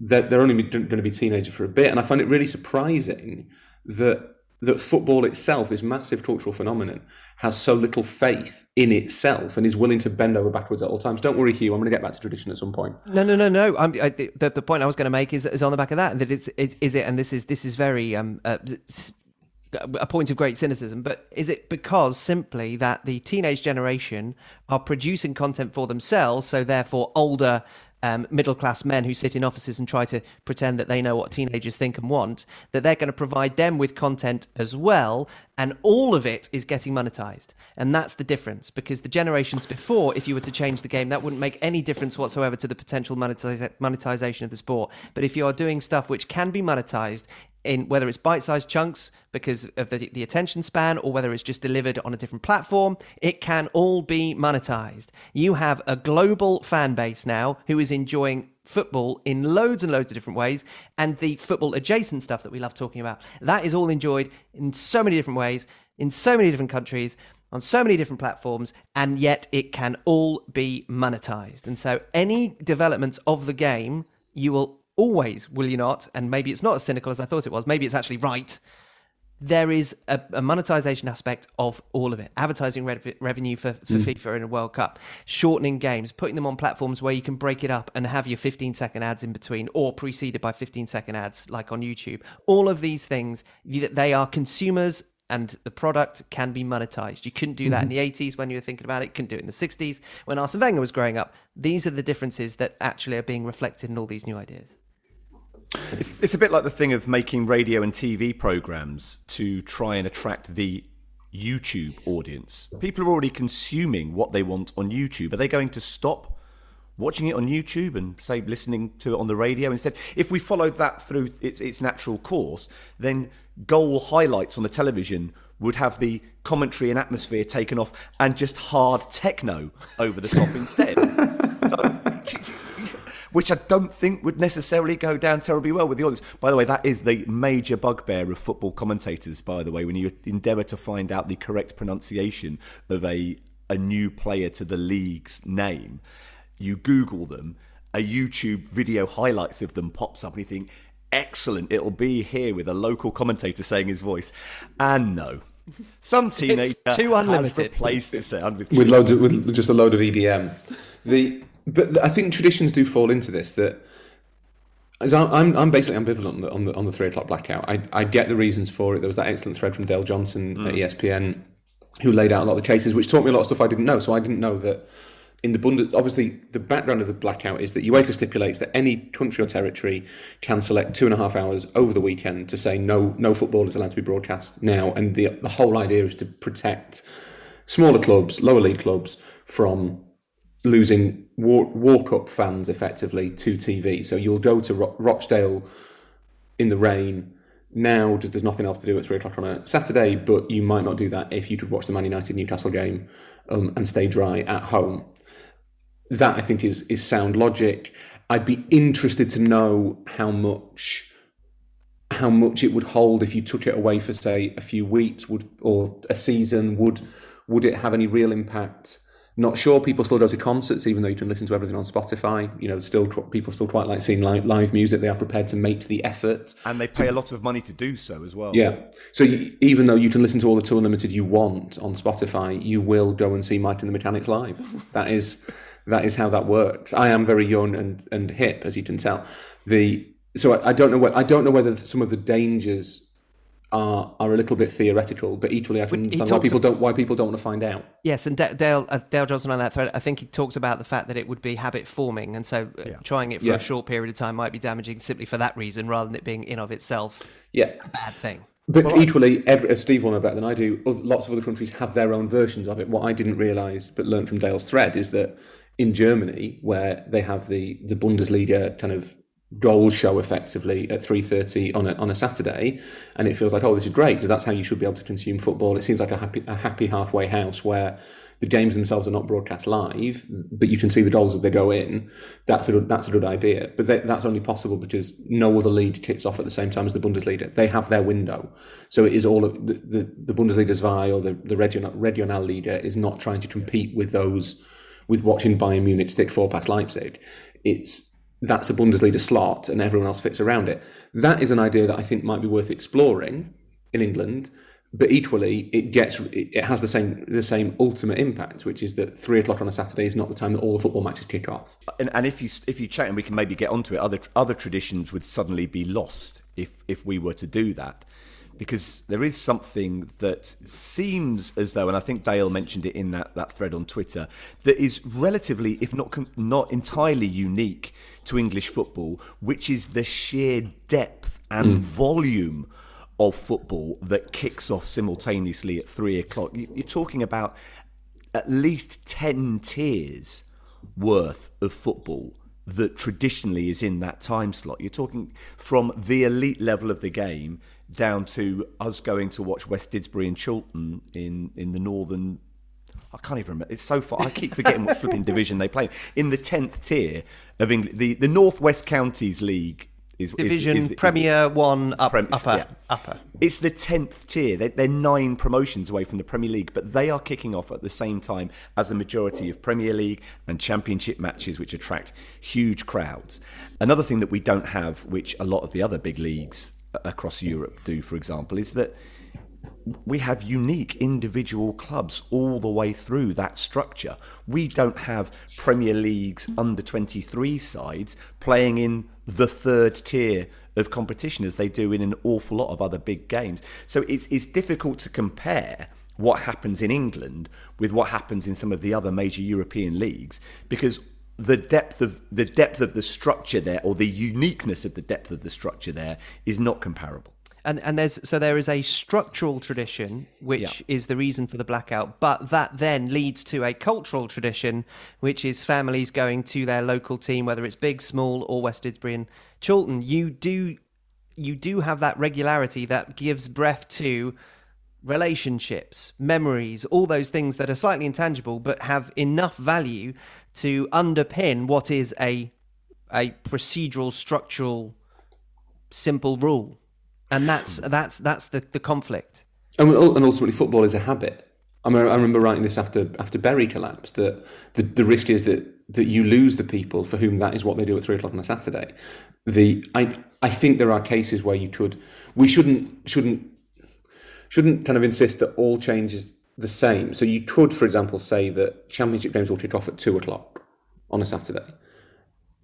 they're, they're only going to be teenagers for a bit. And I find it really surprising that that football itself, this massive cultural phenomenon, has so little faith in itself and is willing to bend over backwards at all times. Don't worry, Hugh. I'm going to get back to tradition at some point. No, no, no, no. I, the, the point I was going to make is, is on the back of that. That it's, it, is it, and this is this is very um, uh, a point of great cynicism, but is it because simply that the teenage generation are producing content for themselves, so therefore older um, middle class men who sit in offices and try to pretend that they know what teenagers think and want, that they're going to provide them with content as well. And all of it is getting monetized. And that's the difference because the generations before, if you were to change the game, that wouldn't make any difference whatsoever to the potential monetization of the sport. But if you are doing stuff which can be monetized in whether it's bite-sized chunks because of the, the attention span or whether it's just delivered on a different platform it can all be monetized you have a global fan base now who is enjoying football in loads and loads of different ways and the football adjacent stuff that we love talking about that is all enjoyed in so many different ways in so many different countries on so many different platforms, and yet it can all be monetized. And so, any developments of the game, you will always, will you not? And maybe it's not as cynical as I thought it was. Maybe it's actually right. there is a, a monetization aspect of all of it. Advertising rev- revenue for, for hmm. FIFA in a World Cup, shortening games, putting them on platforms where you can break it up and have your 15 second ads in between or preceded by 15 second ads like on YouTube. All of these things, you- they are consumers and the product can be monetized. You couldn't do that in mm-hmm. the 80s when you were thinking about it. You couldn't do it in the 60s when Arsene Wenger was growing up. These are the differences that actually are being reflected in all these new ideas. It's, it's a bit like the thing of making radio and TV programs to try and attract the YouTube audience. People are already consuming what they want on YouTube. Are they going to stop watching it on YouTube and say listening to it on the radio instead? If we followed that through its, its natural course, then goal highlights on the television would have the commentary and atmosphere taken off and just hard techno over the top <laughs> instead. Which I don't think would necessarily go down terribly well with the audience. By the way, that is the major bugbear of football commentators. By the way, when you endeavour to find out the correct pronunciation of a a new player to the league's name, you Google them. A YouTube video highlights of them pops up, and you think, "Excellent! It'll be here with a local commentator saying his voice." And no. Some teenager it's too has unlimited. replaced it sound with, with loads of, with just a load of EDM. The but I think traditions do fall into this. That as I'm, I'm, basically ambivalent on the, on the on the three o'clock blackout. I I get the reasons for it. There was that excellent thread from Dale Johnson at mm. E ESPN who laid out a lot of the cases, which taught me a lot of stuff I didn't know. So I didn't know that in the Bundes, obviously the background of the blackout is that UEFA stipulates that any country or territory can select two and a half hours over the weekend to say no no football is allowed to be broadcast now, and the the whole idea is to protect smaller clubs, lower league clubs from losing walk, walk up fans effectively to TV. So you'll go to Ro- Rochdale in the rain. Now just there's nothing else to do at three o'clock on a Saturday, but you might not do that if you could watch the Man United Newcastle game um, and stay dry at home. That I think is is sound logic. I'd be interested to know how much how much it would hold if you took it away for say a few weeks would or a season would would it have any real impact not sure people still go to concerts even though you can listen to everything on spotify. You know still people still quite like seeing live, live music. They are prepared to make the effort and they pay a lot of money to do so as well. yeah. So you, even though you can listen to all the tour limited you want on spotify you will go and see mike and the mechanics live. <laughs> That is that is how that works. I am very young and and hip as you can tell. The so I, I don't know what I don't know whether some of the dangers are are a little bit theoretical, but equally I can understand why talks people don't why people don't want to find out. Yes, and Da- Dale uh, Dale Johnson on that thread, I think he talks about the fact that it would be habit forming, and so uh, trying it for Yeah. a short period of time might be damaging simply for that reason, rather than it being in of itself Yeah, a bad thing. but equally, every, as Steve will know better than I do, lots of other countries have their own versions of it. What I didn't realise, but learned from Dale's thread, is that in Germany, where they have the the Bundesliga kind of goal show effectively at 3.30 on a, on a Saturday and it feels like oh this is great because that's how you should be able to consume football. It seems like a happy a happy halfway house where the games themselves are not broadcast live but you can see the goals as they go in. That's a good, that's a good idea. But that, that's only possible because no other league kicks off at the same time as the Bundesliga. They have their window. So it is all of the, the, the Bundesliga 2 or the, the Regional, Regionalliga is not trying to compete with those with watching Bayern Munich stick four past Leipzig. It's that's a Bundesliga slot and everyone else fits around it. That is an idea that I think might be worth exploring in England, but equally it gets it has the same the same ultimate impact, which is that three o'clock on a Saturday is not the time that all the football matches kick off. and, and if you if you chat and we can maybe get onto it, other other traditions would suddenly be lost if if we were to do that, because there is something that seems as though, and I think Dale mentioned it in that, that thread on Twitter, that is relatively, if not not entirely unique to English football, which is the sheer depth and mm. volume of football that kicks off simultaneously at three o'clock. You're talking about at least 10 tiers worth of football that traditionally is in that time slot. You're talking from the elite level of the game down to us going to watch West Didsbury and Chorlton in, in the northern. I can't even remember. It's so far. I keep forgetting what flipping <laughs> division they play in. the tenth tier of England. The the Northwest Counties League is is- Division is- is- Premier One up, Prem- upper yeah. upper. It's the tenth tier. They're, they're nine promotions away from the Premier League, but they are kicking off at the same time as the majority of Premier League and Championship matches, which attract huge crowds. Another thing that we don't have, which a lot of the other big leagues across Europe do, for example, is that we have unique individual clubs all the way through that structure. We don't have Premier League's under 23 sides playing in the third tier of competition as they do in an awful lot of other big games. So it's, it's difficult to compare what happens in England with what happens in some of the other major European leagues because the depth of the depth of the structure there or the uniqueness of the depth of the structure there is not comparable. And and there's so there is a structural tradition which Yeah. is the reason for the blackout, but that then leads to a cultural tradition which is families going to their local team, whether it's big, small, or West Didsbury and Chorlton. You do you do have that regularity that gives breath to relationships, memories, all those things that are slightly intangible but have enough value to underpin what is a a procedural, structural, simple rule. And that's hmm. that's that's the, the conflict. And, and ultimately, football is a habit. I, mean, I remember writing this after after Bury collapsed that the, the risk is that that you lose the people for whom that is what they do at three o'clock on a Saturday. The I I think there are cases where you could we shouldn't shouldn't shouldn't kind of insist that all change is the same. So you could, for example, say that championship games will kick off at two o'clock on a Saturday.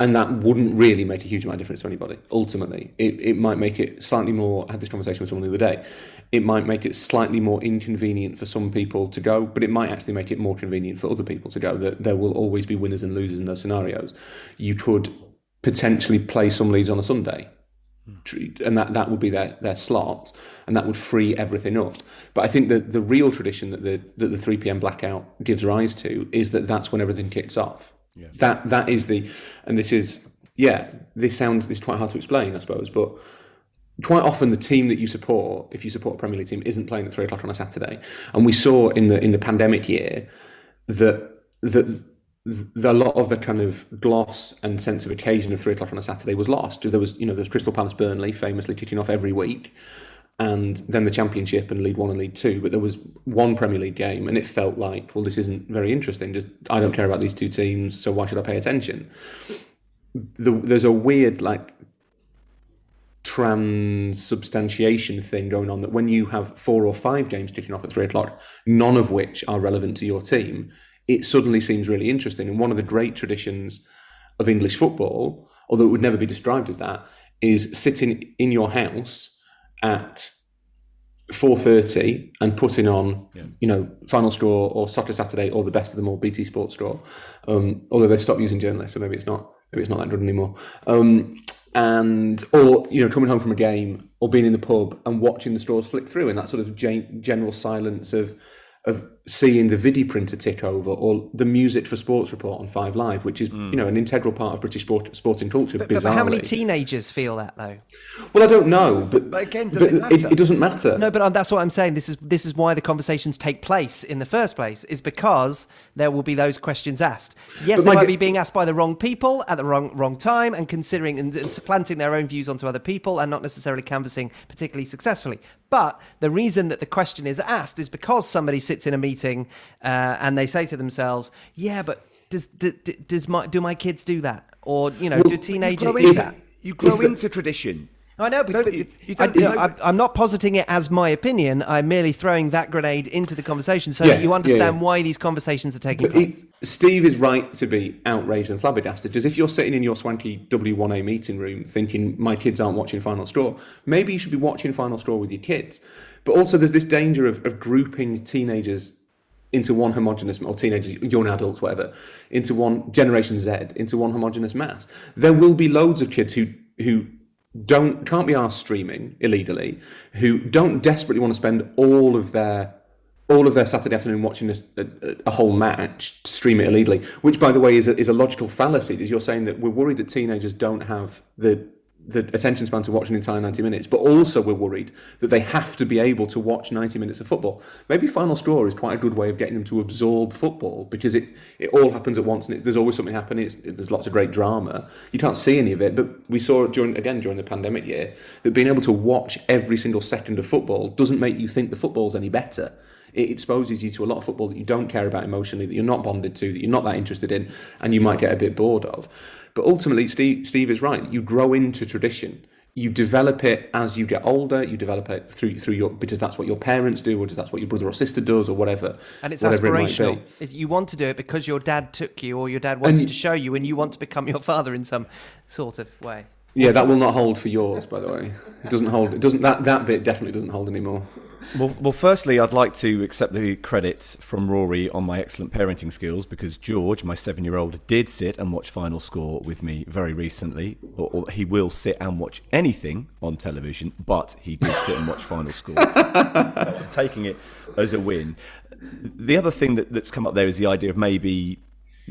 And that wouldn't really make a huge amount of difference to anybody. Ultimately, it, it might make it slightly more. I had this conversation with someone the other day. It might make it slightly more inconvenient for some people to go, but it might actually make it more convenient for other people to go. That there will always be winners and losers in those scenarios. You could potentially play some leads on a Sunday, and that, that would be their, their slot, and that would free everything up. But I think that the real tradition that the that the three pm blackout gives rise to is that that's when everything kicks off. That that is the, and this is yeah. This sounds is quite hard to explain, I suppose, but quite often the team that you support, if you support a Premier League team, isn't playing at three o'clock on a Saturday. And we saw in the in the pandemic year that that the, a lot of the kind of gloss and sense of occasion of three o'clock on a Saturday was lost. Because there was you know there was Crystal Palace Burnley famously kicking off every week. And then the Championship and League One and League Two, but there was one Premier League game, and it felt like, well, this isn't very interesting. Just I don't care about these two teams, so why should I pay attention? The, there's a weird like transubstantiation thing going on that when you have four or five games kicking off at three o'clock, none of which are relevant to your team, it suddenly seems really interesting. And one of the great traditions of English football, although it would never be described as that, is sitting in your house at 4.30 and putting on you know final score or soccer saturday or the best of them all bt sports score um, although they've stopped using journalists so maybe it's not maybe it's not that good anymore. Um, and or you know coming home from a game or being in the pub and watching the straws flick through in that sort of gen- general silence of of seeing the vidi printer tick over or the music for sports report on five live which is you know an integral part of british sport, sporting culture But, but how many teenagers feel that though? well i don't know but, But again, does it matter? it doesn't matter No, but um, that's what I'm saying. This is this is why the conversations take place in the first place. Is because there will be those questions asked. Yes, But they might g- be being asked by the wrong people at the wrong wrong time, and considering and, and supplanting their own views onto other people, and not necessarily canvassing particularly successfully. But the reason that the question is asked is because somebody sits in a meeting uh, and they say to themselves, "Yeah, but does d- d- does my do my kids do that?" Or you know, do teenagers do into, that? you grow if the- into tradition. I know, but, Don't but you- you I, don't know- I, I'm not positing it as my opinion. I'm merely throwing that grenade into the conversation so Yeah, that you yeah, understand yeah. why these conversations are taking But place. it, Steve is right to be outraged and flabbergasted. Because if you're sitting in your swanky W1A meeting room thinking my kids aren't watching Final Score, maybe you should be watching Final Score with your kids. But also, there's this danger of, of grouping teenagers into one homogenous, or teenagers, young adults, whatever, into one Generation Z, into one homogenous mass. There will be loads of kids who who don't can't be asked streaming illegally, who don't desperately want to spend all of their all of their Saturday afternoon watching a, a, a whole match to stream it illegally, which, by the way, is a, is a logical fallacy. Is you're saying that we're worried that teenagers don't have the the attention span to watch an entire 90 minutes, but also we're worried that they have to be able to watch 90 minutes of football. Maybe Final score is quite a good way of getting them to absorb football because it, it all happens at once and it, there's always something happening. It's, there's lots of great drama. You can't see any of it, but we saw it during, again during the pandemic year that being able to watch every single second of football doesn't make you think the football's any better it exposes you to a lot of football that you don't care about emotionally, that you're not bonded to, that you're not that interested in, and you might get a bit bored of. But ultimately, Steve, Steve is right. You grow into tradition. you develop it as you get older. You develop it through through your because that's what your parents do, or that's what your brother or sister does, or whatever. And it's It aspirational. be. You want to do it because your dad took you, or your dad wanted And- to show you, and you want to become your father in some sort of way. Yeah, that will not hold for yours, by the way. It doesn't hold. It doesn't. That that bit definitely doesn't hold anymore. Well, well, firstly, I'd like to accept the credit from Rory on my excellent parenting skills because George, my seven year old, did sit and watch Final Score with me very recently. Or, or he will sit and watch anything on television, but he did sit and watch Final Score. <laughs> Taking it as a win. The other thing that, that's come up there is the idea of maybe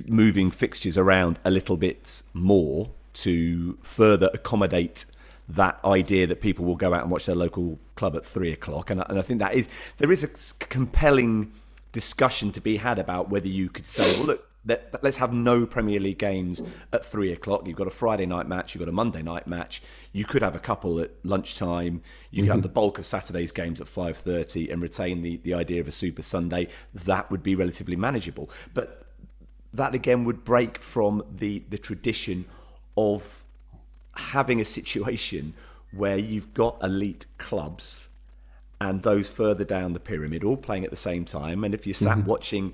moving fixtures around a little bit more to further accommodate that idea that people will go out and watch their local club at three o'clock. And, I- and I think that is there is a compelling discussion to be had about whether you could say, well, look. Let, let's have no Premier League games at three o'clock. You've got a Friday night match. You've got a Monday night match. You could have a couple at lunchtime. You could have mm-hmm. the bulk of Saturday's games at five thirty and retain the, the idea of a Super Sunday. That would be relatively manageable. But that again would break from the the tradition of having a situation where you've got elite clubs and those further down the pyramid all playing at the same time. And if you're sat mm-hmm. watching,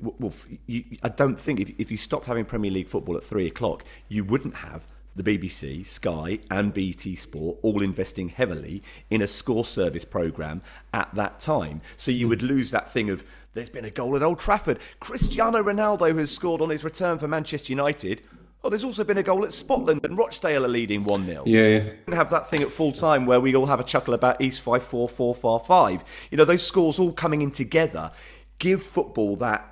well, you, I don't think if, if you stopped having Premier League football at three o'clock, you wouldn't have the BBC, Sky, and BT Sport all investing heavily in a score service program at that time. So you would mm-hmm. lose that thing of there's been a goal at Old Trafford. Cristiano Ronaldo has scored on his return for Manchester United. Oh, there's also been a goal at Spotland and Rochdale are leading 1 0 Yeah, yeah. to have that thing at full time where we all have a chuckle about East Fife 4 4 4 5. You know, those scores all coming in together give football that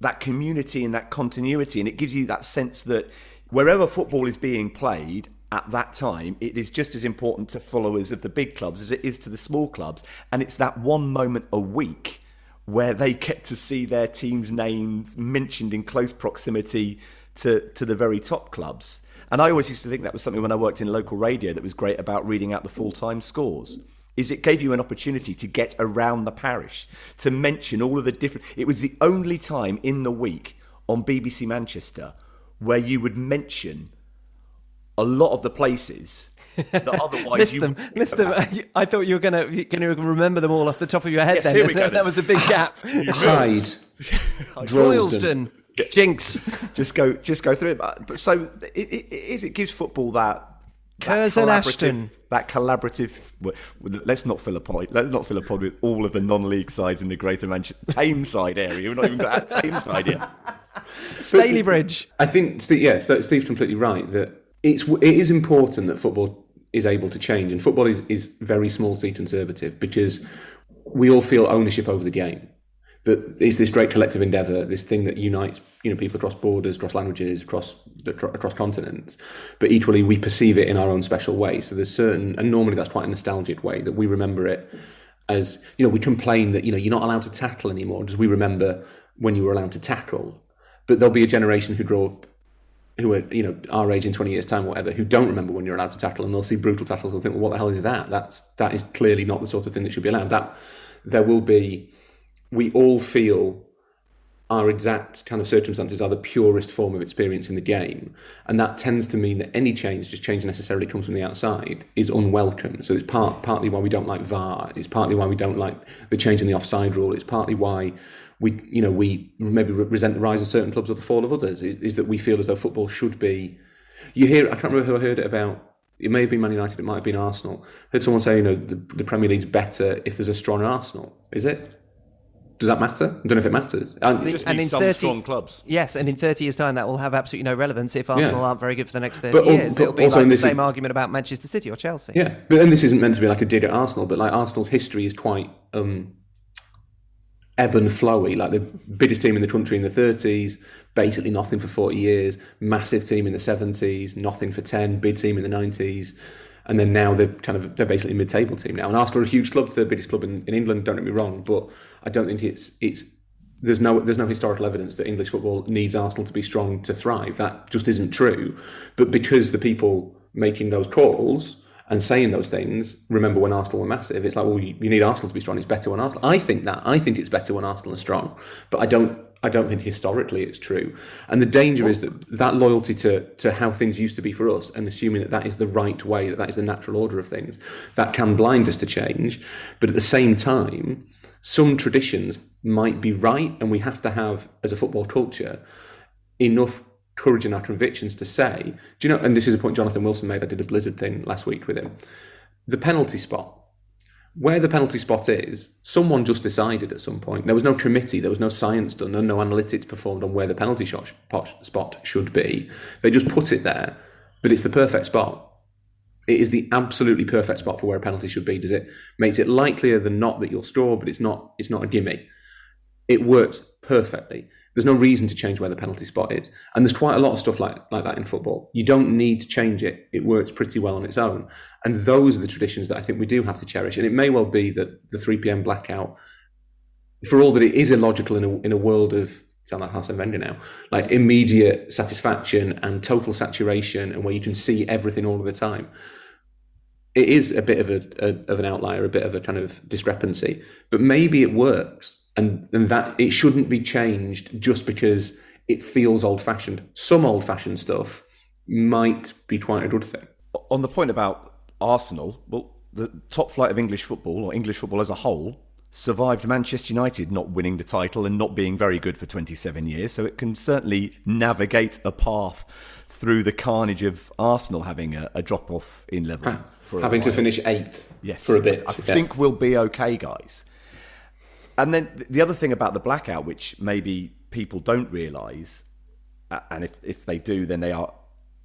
that community and that continuity, and it gives you that sense that wherever football is being played at that time, it is just as important to followers of the big clubs as it is to the small clubs. And it's that one moment a week where they get to see their team's names mentioned in close proximity to, to the very top clubs. And I always used to think that was something when I worked in local radio that was great about reading out the full time scores. Is it gave you an opportunity to get around the parish, to mention all of the different. It was the only time in the week on BBC Manchester where you would mention a lot of the places that <laughs> otherwise Missed you them, wouldn't missed them. <laughs> I thought you were going to going to remember them all off the top of your head. Yes, then here we go <laughs> that was a big gap. Hyde, Droylsden. Royalston, Jinx, <laughs> just go just go through it. But but so it, it, it is. It gives football that. that Curzon Ashton. That collaborative. w- w- Let's not fill a pod. Let's not fill a pod with all of the non-league sides in the Greater Manchester Tameside area. We've not even got that Tameside yet. Stalybridge. I think, Steve, yeah, Ste- Steve's completely right that it's it is important that football is able to change, and football is, is very small seat conservative because we all feel ownership over the game. That it's this great collective endeavour, this thing that unites you know people across borders, across languages, across across continents. But equally, we perceive it in our own special way. So there's certain, and normally that's quite a nostalgic way that we remember it as you know we complain that you know you're not allowed to tackle anymore. Does we remember when you were allowed to tackle? But there'll be a generation who grow up who are you know our age in 20 years time whatever who don't remember when you're allowed to tackle and they'll see brutal tackles and think well what the hell is that that's that is clearly not the sort of thing that should be allowed that there will be we all feel our exact kind of circumstances are the purest form of experience in the game. And that tends to mean that any change just change necessarily comes from the outside is unwelcome. So it's part partly why we don't like VAR it's partly why we don't like the change in the offside rule it's partly why we you know we maybe resent the rise of certain clubs or the fall of others is, is that we feel as though football should be you hear I can't remember who I heard it about it may have been Man United it might have been Arsenal heard someone say you know the, the Premier League's better if there's a strong Arsenal is it does that matter I don't know if it matters and, Just And in some 30 strong clubs. Yes, and in 30 years' time, that will have absolutely no relevance if Arsenal aren't very good for the next 30 But years. but It'll be also like the same is- argument about Manchester City or Chelsea. Yeah, but then this isn't meant to be like a dig at Arsenal, but like Arsenal's history is quite um, ebb and flowy. Like the biggest team in the country in the 30s, basically nothing for 40 years. Massive team in the 70s, nothing for 10. Big team in the 90s, and then now they're kind of they're basically a mid-table team now. And Arsenal are a huge club, third biggest club in, in England. Don't get me wrong, but I don't think it's it's there's no there's no historical evidence that English football needs Arsenal to be strong to thrive. That just isn't true. But because the people making those calls and saying those things remember when Arsenal were massive, it's like well you, you need Arsenal to be strong. It's better when Arsenal. I think that I think it's better when Arsenal are strong. But I don't I don't think historically it's true. And the danger is that that loyalty to, to how things used to be for us and assuming that that is the right way, that that is the natural order of things, that can blind us to change. But at the same time, some traditions might be right, and we have to have, as a football culture, enough courage in our convictions to say, do you know, and this is a point Jonathan Wilson made, I did a Blizzard thing last week with him. The penalty spot where the penalty spot is, someone just decided at some point. There was no committee, there was no science done, no, no analytics performed on where the penalty shot, spot should be. They just put it there, but it's the perfect spot. It is the absolutely perfect spot for where a penalty should be. Does it makes it likelier than not that you'll score, but it's not. It's not a gimme. It works perfectly. There's no reason to change where the penalty spot is. And there's quite a lot of stuff like, like that in football. You don't need to change it. It works pretty well on its own. And those are the traditions that I think we do have to cherish. And it may well be that the 3 p.m. blackout, for all that it is illogical in a, in a world of sound like Arsene Wenger now, like immediate satisfaction and total saturation, and where you can see everything all of the time. It is a bit of a, a, of an outlier, a bit of a kind of discrepancy, but maybe it works and, and that it shouldn't be changed just because it feels old fashioned. Some old fashioned stuff might be quite a good thing. On the point about Arsenal, well, the top flight of English football, or English football as a whole, survived Manchester United not winning the title and not being very good for 27 years. So it can certainly navigate a path through the carnage of Arsenal having a, a drop off in level. Ah, having to finish eighth yes, for a bit. I yeah. think we'll be okay, guys. And then the other thing about the blackout, which maybe people don't realise, and if, if they do, then they are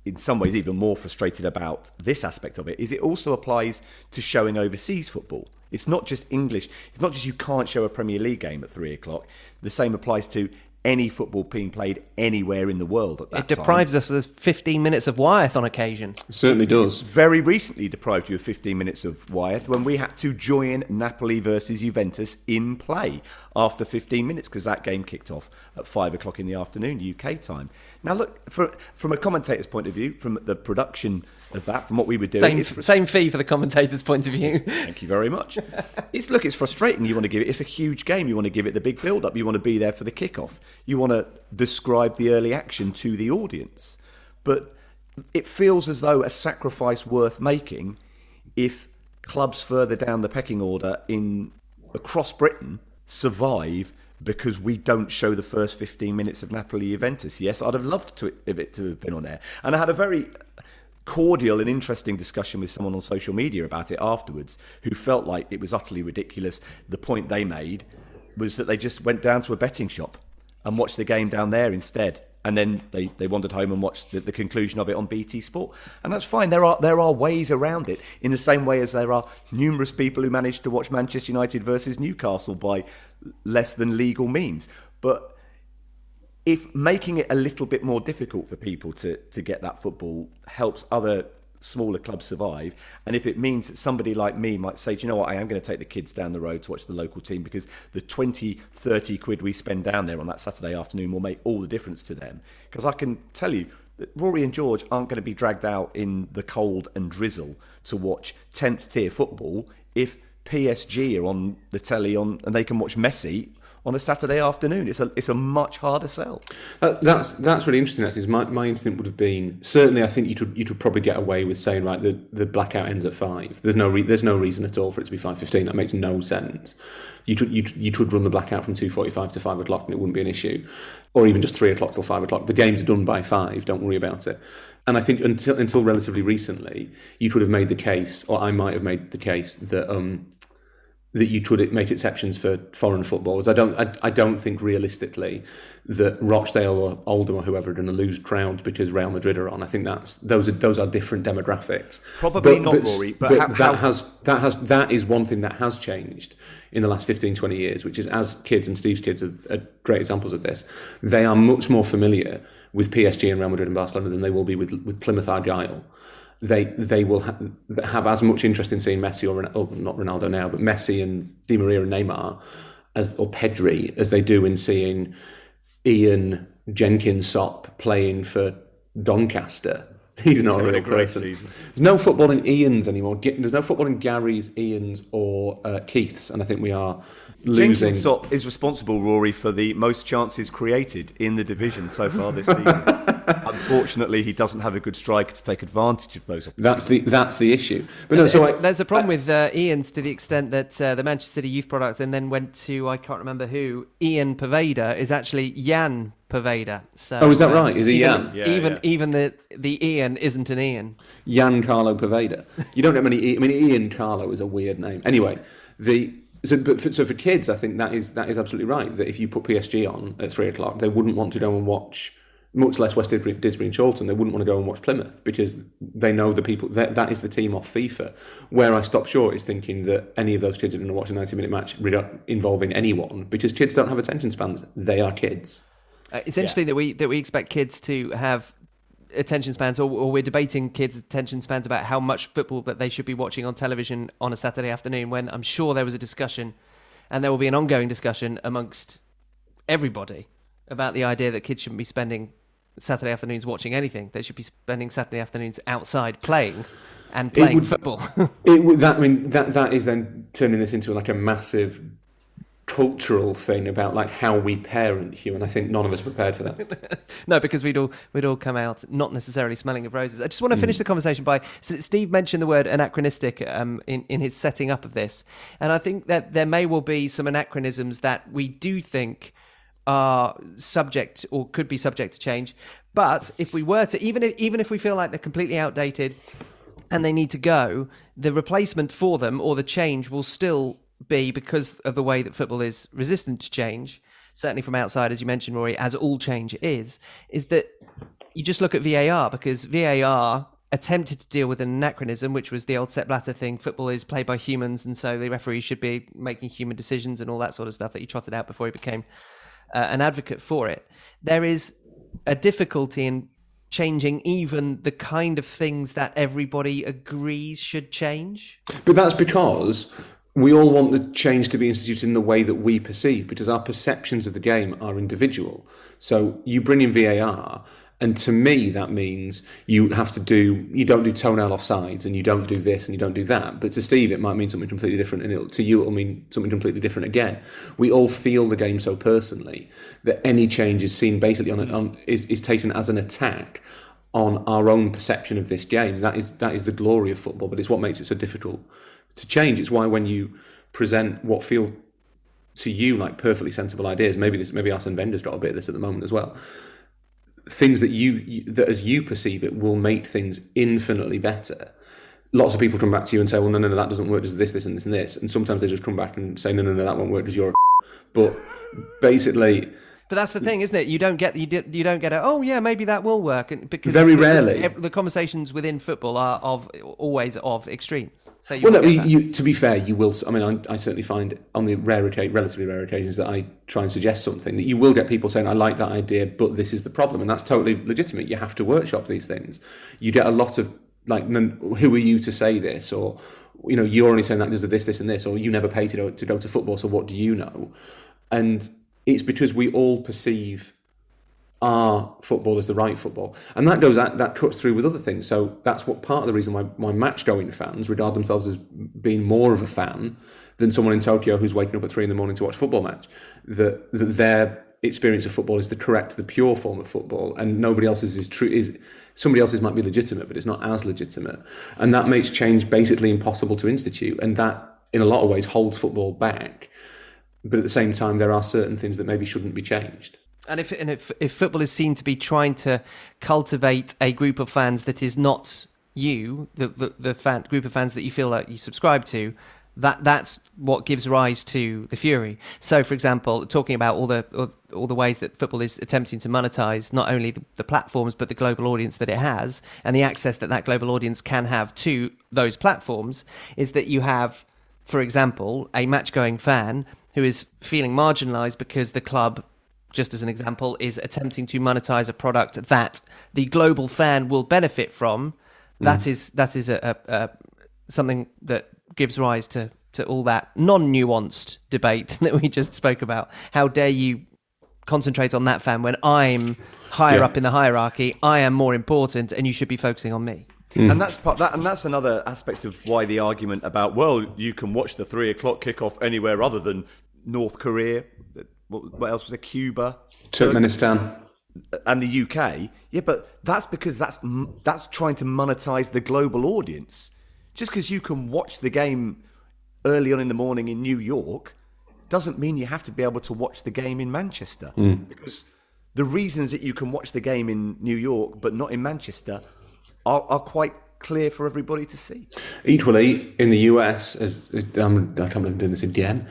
in some ways even more frustrated about this aspect of it, is it also applies to showing overseas football. It's not just English. It's not just you can't show a Premier League game at three o'clock. The same applies to any football being played anywhere in the world at that time. It deprives time. us of 15 minutes of Wyeth on occasion. It certainly does. Very recently deprived you of 15 minutes of Wyeth when we had to join Napoli versus Juventus in play after 15 minutes because that game kicked off at 5 o'clock in the afternoon UK time. Now, look, for, from a commentator's point of view, from the production of that, from what we were doing. Same, same fee for the commentator's point of view. Thank you very much. <laughs> it's Look, it's frustrating. You want to give it, it's a huge game. You want to give it the big build up. You want to be there for the kickoff. You want to describe the early action to the audience. But it feels as though a sacrifice worth making if clubs further down the pecking order in across Britain survive because we don't show the first 15 minutes of Napoli Juventus. Yes, I'd have loved to, it to have been on air. And I had a very cordial and interesting discussion with someone on social media about it afterwards who felt like it was utterly ridiculous. The point they made was that they just went down to a betting shop and watched the game down there instead. And then they, they wandered home and watched the, the conclusion of it on BT Sport. And that's fine. There are there are ways around it in the same way as there are numerous people who managed to watch Manchester United versus Newcastle by less than legal means. But if making it a little bit more difficult for people to, to get that football helps other smaller clubs survive. And if it means that somebody like me might say, do you know what, I am going to take the kids down the road to watch the local team because the 20, 30 quid we spend down there on that Saturday afternoon will make all the difference to them. Because I can tell you, Rory and George aren't going to be dragged out in the cold and drizzle to watch 10th tier football if PSG are on the telly on and they can watch Messi on a Saturday afternoon. It's a it's a much harder sell. Uh, that's that's really interesting. Actually, my, my instinct would have been certainly. I think you could you could probably get away with saying right the, the blackout ends at five. There's no re, there's no reason at all for it to be five fifteen. That makes no sense. You could you you could run the blackout from two forty five to five o'clock and it wouldn't be an issue, or even just three o'clock till five o'clock. The game's are done by five. Don't worry about it. And I think until until relatively recently, you could have made the case, or I might have made the case that um, that you could make exceptions for foreign footballers. I don't. I, I don't think realistically that Rochdale or Oldham or whoever are going to lose crowds because Real Madrid are on. I think that's those are those are different demographics. Probably but, not, but, Rory. But, but how, that how... has that has that is one thing that has changed in the last 15, 20 years, which is as kids and Steve's kids are, are great examples of this. They are much more familiar with PSG and Real Madrid and Barcelona than they will be with with Plymouth Argyle they they will ha- have as much interest in seeing Messi or, or, not Ronaldo now, but Messi and Di Maria and Neymar as or Pedri as they do in seeing Ian Jenkinson playing for Doncaster <laughs> He's not a real a great person. season. There's no football in Ian's anymore. There's no football in Gary's, Ian's, or uh, Keith's, and I think we are losing. Jenkinson is responsible, Rory, for the most chances created in the division so far this season. <laughs> Unfortunately, he doesn't have a good striker to take advantage of those. That's the that's the issue. But no, so I, There's a problem with uh, Ian's to the extent that uh, the Manchester City youth product and then went to I can't remember who. Ian Poveda is actually Jan Poveda. So, Oh, is that uh, right? Is he even, Jan? Yeah, even yeah. even the the Ian isn't an Ian. Jan Carlo Poveda. You don't know many. I mean, Ian Carlo is a weird name. Anyway, the so but for, so for kids, I think that is that is absolutely right. That if you put PSG on at three o'clock, they wouldn't want to go and watch. Much less West Didsbury, Didsbury and Chorlton, they wouldn't want to go and watch Plymouth because they know the people that that is the team off FIFA. Where I stop short is thinking that any of those kids are going to watch a ninety-minute match involving anyone because kids don't have attention spans. They are kids. Uh, it's interesting that we that we expect kids to have attention spans, or, or we're debating kids' attention spans about how much football that they should be watching on television on a Saturday afternoon. When I'm sure there was a discussion, and there will be an ongoing discussion amongst everybody about the idea that kids shouldn't be spending Saturday afternoons watching anything. They should be spending Saturday afternoons outside playing and playing would- football. <laughs> It, would- that I mean that that is then turning this into like a massive cultural thing about like how we parent you, and I think none of us prepared for that. <laughs> No, because we'd all we'd all come out not necessarily smelling of roses. I just want to finish the conversation by so Steve mentioned the word anachronistic um, in in his setting up of this, and I think that there may well be some anachronisms that we do think are subject or could be subject to change. But if we were to even if even if we feel like they're completely outdated and they need to go, the replacement for them or the change will still be because of the way that football is resistant to change. Certainly from outside, as you mentioned, Rory, as all change is, is that you just look at VAR because VAR attempted to deal with an anachronism, which was the old Sepp Blatter thing. Football is played by humans, and so the referee should be making human decisions and all that sort of stuff that he trotted out before he became uh, an advocate for it. There is a difficulty in changing even the kind of things that everybody agrees should change. But that's because we all want the change to be instituted in the way that we perceive, because our perceptions of the game are individual. So you bring in VAR, and to me that means you have to do you don't do toenail offsides, and you don't do this, and you don't do that. But to Steve, it might mean something completely different, and to you, it'll mean something completely different again. We all feel the game so personally that any change is seen basically on, on is, is taken as an attack on our own perception of this game. That is that is the glory of football, but it's what makes it so difficult to change. It's why when you present what feel to you like perfectly sensible ideas, maybe this maybe Arsene Wenger's got a bit of this at the moment as well. Things that you, that as you perceive it will make things infinitely better. Lots of people come back to you and say, "Well, no, no, no, that doesn't work. Does this, this, and this, and this?" And sometimes they just come back and say, "No, no, no, that won't work because you're." A <laughs> but basically, But that's the thing, isn't it? You don't get you, di- you don't get a oh yeah maybe that will work and because Very rarely. the, the conversations within football are of always of extremes. So you Well, no, you, you, to be fair, you will. I mean, I, I certainly find on the rare, relatively rare occasions that I try and suggest something that you will get people saying, "I like that idea, but this is the problem," and that's totally legitimate. You have to workshop these things. You get a lot of like, "Who are you to say this?" or you know, you're only saying that because of this, this, and this, or you never pay to to go to football, so what do you know? And it's because we all perceive our football as the right football, and that goes that, that cuts through with other things. So that's what part of the reason why my match going fans regard themselves as being more of a fan than someone in Tokyo who's waking up at three in the morning to watch a football match. That that their experience of football is the correct, the pure form of football, and nobody else's is true. Is somebody else's might be legitimate, but it's not as legitimate, and that makes change basically impossible to institute, and that in a lot of ways holds football back. But at the same time, there are certain things that maybe shouldn't be changed. And if and if if football is seen to be trying to cultivate a group of fans that is not you, the the, the fan group of fans that you feel like you subscribe to, that that's what gives rise to the fury. So, for example, talking about all the all, the ways that football is attempting to monetize not only the, the platforms but the global audience that it has and the access that that global audience can have to those platforms, is that you have, for example, a match-going fan who is feeling marginalized because the club just as an example, is attempting to monetize a product that the global fan will benefit from. Mm. That is that is a, a, a something that gives rise to to all that non-nuanced debate <laughs> that we just spoke about. How dare you concentrate on that fan when I'm higher Yeah. up in the hierarchy. I am more important, and you should be focusing on me. Mm. And that's part that, and that's another aspect of why the argument about well, you can watch the three o'clock kickoff anywhere other than North Korea. What, what else was there? Cuba, Turkmenistan. and the UK. Yeah, but that's because that's that's trying to monetize the global audience. Just because you can watch the game early on in the morning in New York doesn't mean you have to be able to watch the game in Manchester. Hmm. Because the reasons that you can watch the game in New York but not in Manchester are, are quite clear for everybody to see. Equally, in the US, as I'm, I can't believe I'm doing this again.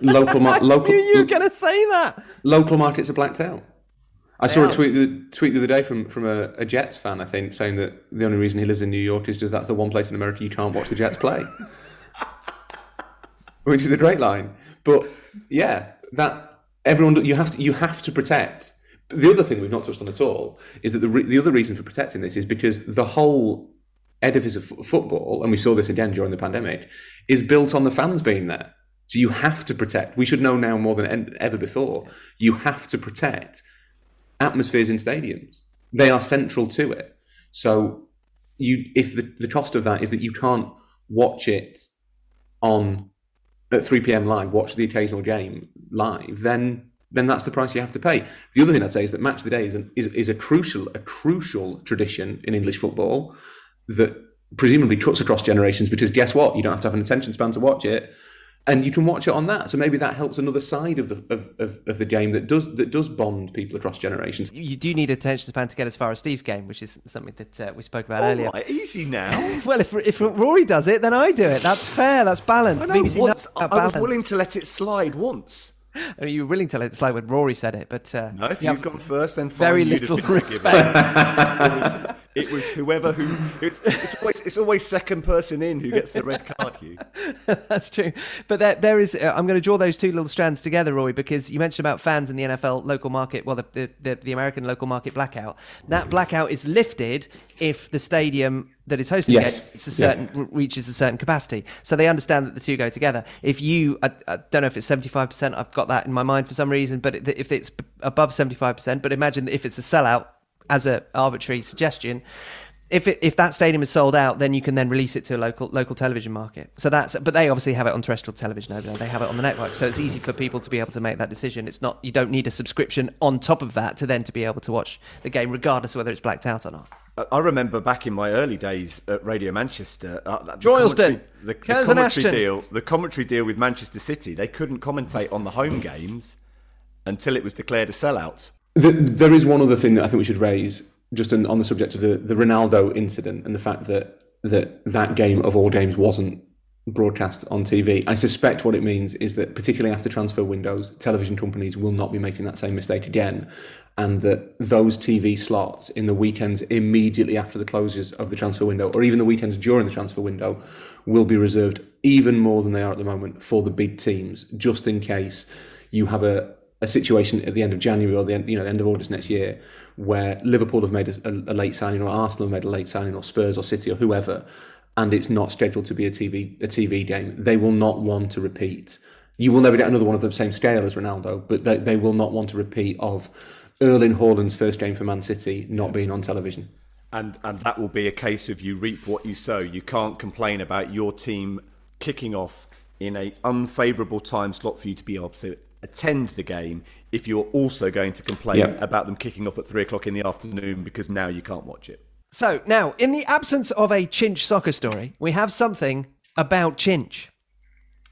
Local, mar- <laughs> local, knew you were going to say that. local markets are blacked out. I saw are. a tweet the tweet the other day from from a, a Jets fan, I think, saying that the only reason he lives in New York is just that's the one place in America you can't watch the Jets play, <laughs> which is a great line. But yeah, that everyone you have to you have to protect. The other thing we've not touched on at all is that the re- the other reason for protecting this is because the whole edifice of f- football, and we saw this again during the pandemic, is built on the fans being there. So you have to protect. We should know now more than ever before. You have to protect atmospheres in stadiums. They are central to it. So you, if the, the cost of that is that you can't watch it on at 3 p.m. live, watch the occasional game live, then then that's the price you have to pay. The other thing I'd say is that match of the day is, an, is, is a crucial a crucial tradition in English football that presumably cuts across generations because guess what? You don't have to have an attention span to watch it. And you can watch it on that, so maybe that helps another side of the of, of, of the game that does that does bond people across generations. You do need attention span to get as far as Steve's game, which is something that uh, we spoke about All earlier. right, easy now. <laughs> Well, if, if Rory does it, then I do it. That's fair. That's balanced. I know, BBC once, I, about was willing to let it slide once. <laughs> I mean, you were willing to let it slide when Rory said it, but uh, No, if you you've have gone first, then fine, very little respect. <laughs> It was whoever who. It's, it's always it's always second person in who gets the red card. You. <laughs> That's true. But there, there is. Uh, I'm going to draw those two little strands together, Rory, because you mentioned about fans in the NFL local market. Well, the the, the, the American local market blackout. That blackout is lifted if the stadium that is hosting Yes. it it's a certain re- reaches a certain capacity. So they understand that the two go together. If you, I, I don't know if it's 75. percent I've got that in my mind for some reason. But if it's above 75 percent, but imagine that if it's a sellout, as a arbitrary suggestion. If, it, if that stadium is sold out, then you can then release it to a local local television market. So that's but they obviously have it on terrestrial television over there. They have it on the network, so it's easy for people to be able to make that decision. It's not you don't need a subscription on top of that to then to be able to watch the game, regardless of whether it's blacked out or not. I- remember back in my early days at Radio Manchester, uh, the Droylsden, commentary- the, the commentary deal, the commentary deal with Manchester City, they couldn't commentate on the home games until it was declared a sellout. The, there is one other thing that I think we should raise, just on, on the subject of the, the Ronaldo incident and the fact that, that that game of all games wasn't broadcast on TV. I suspect what it means is that, particularly after transfer windows, television companies will not be making that same mistake again, and that those TV slots in the weekends immediately after the closures of the transfer window, or even the weekends during the transfer window, will be reserved even more than they are at the moment for the big teams, just in case you have a a situation at the end of January or the end, you know, the end of August next year, where Liverpool have made a, a, late signing, or Arsenal have made a late signing, or Spurs or City or whoever, and it's not scheduled to be a TV a TV game. They will not want to repeat. You will never get another one of the same scale as Ronaldo, but they, they will not want to repeat of Erling Haaland's first game for Man City not being on television. And and that will be a case of you reap what you sow. You can't complain about your team kicking off in a unfavourable time slot for you to be attend the game if you're also going to complain Yep. about them kicking off at three o'clock in the afternoon because now you can't watch it. So now, in the absence of a Hinch soccer story, we have something about Hinch.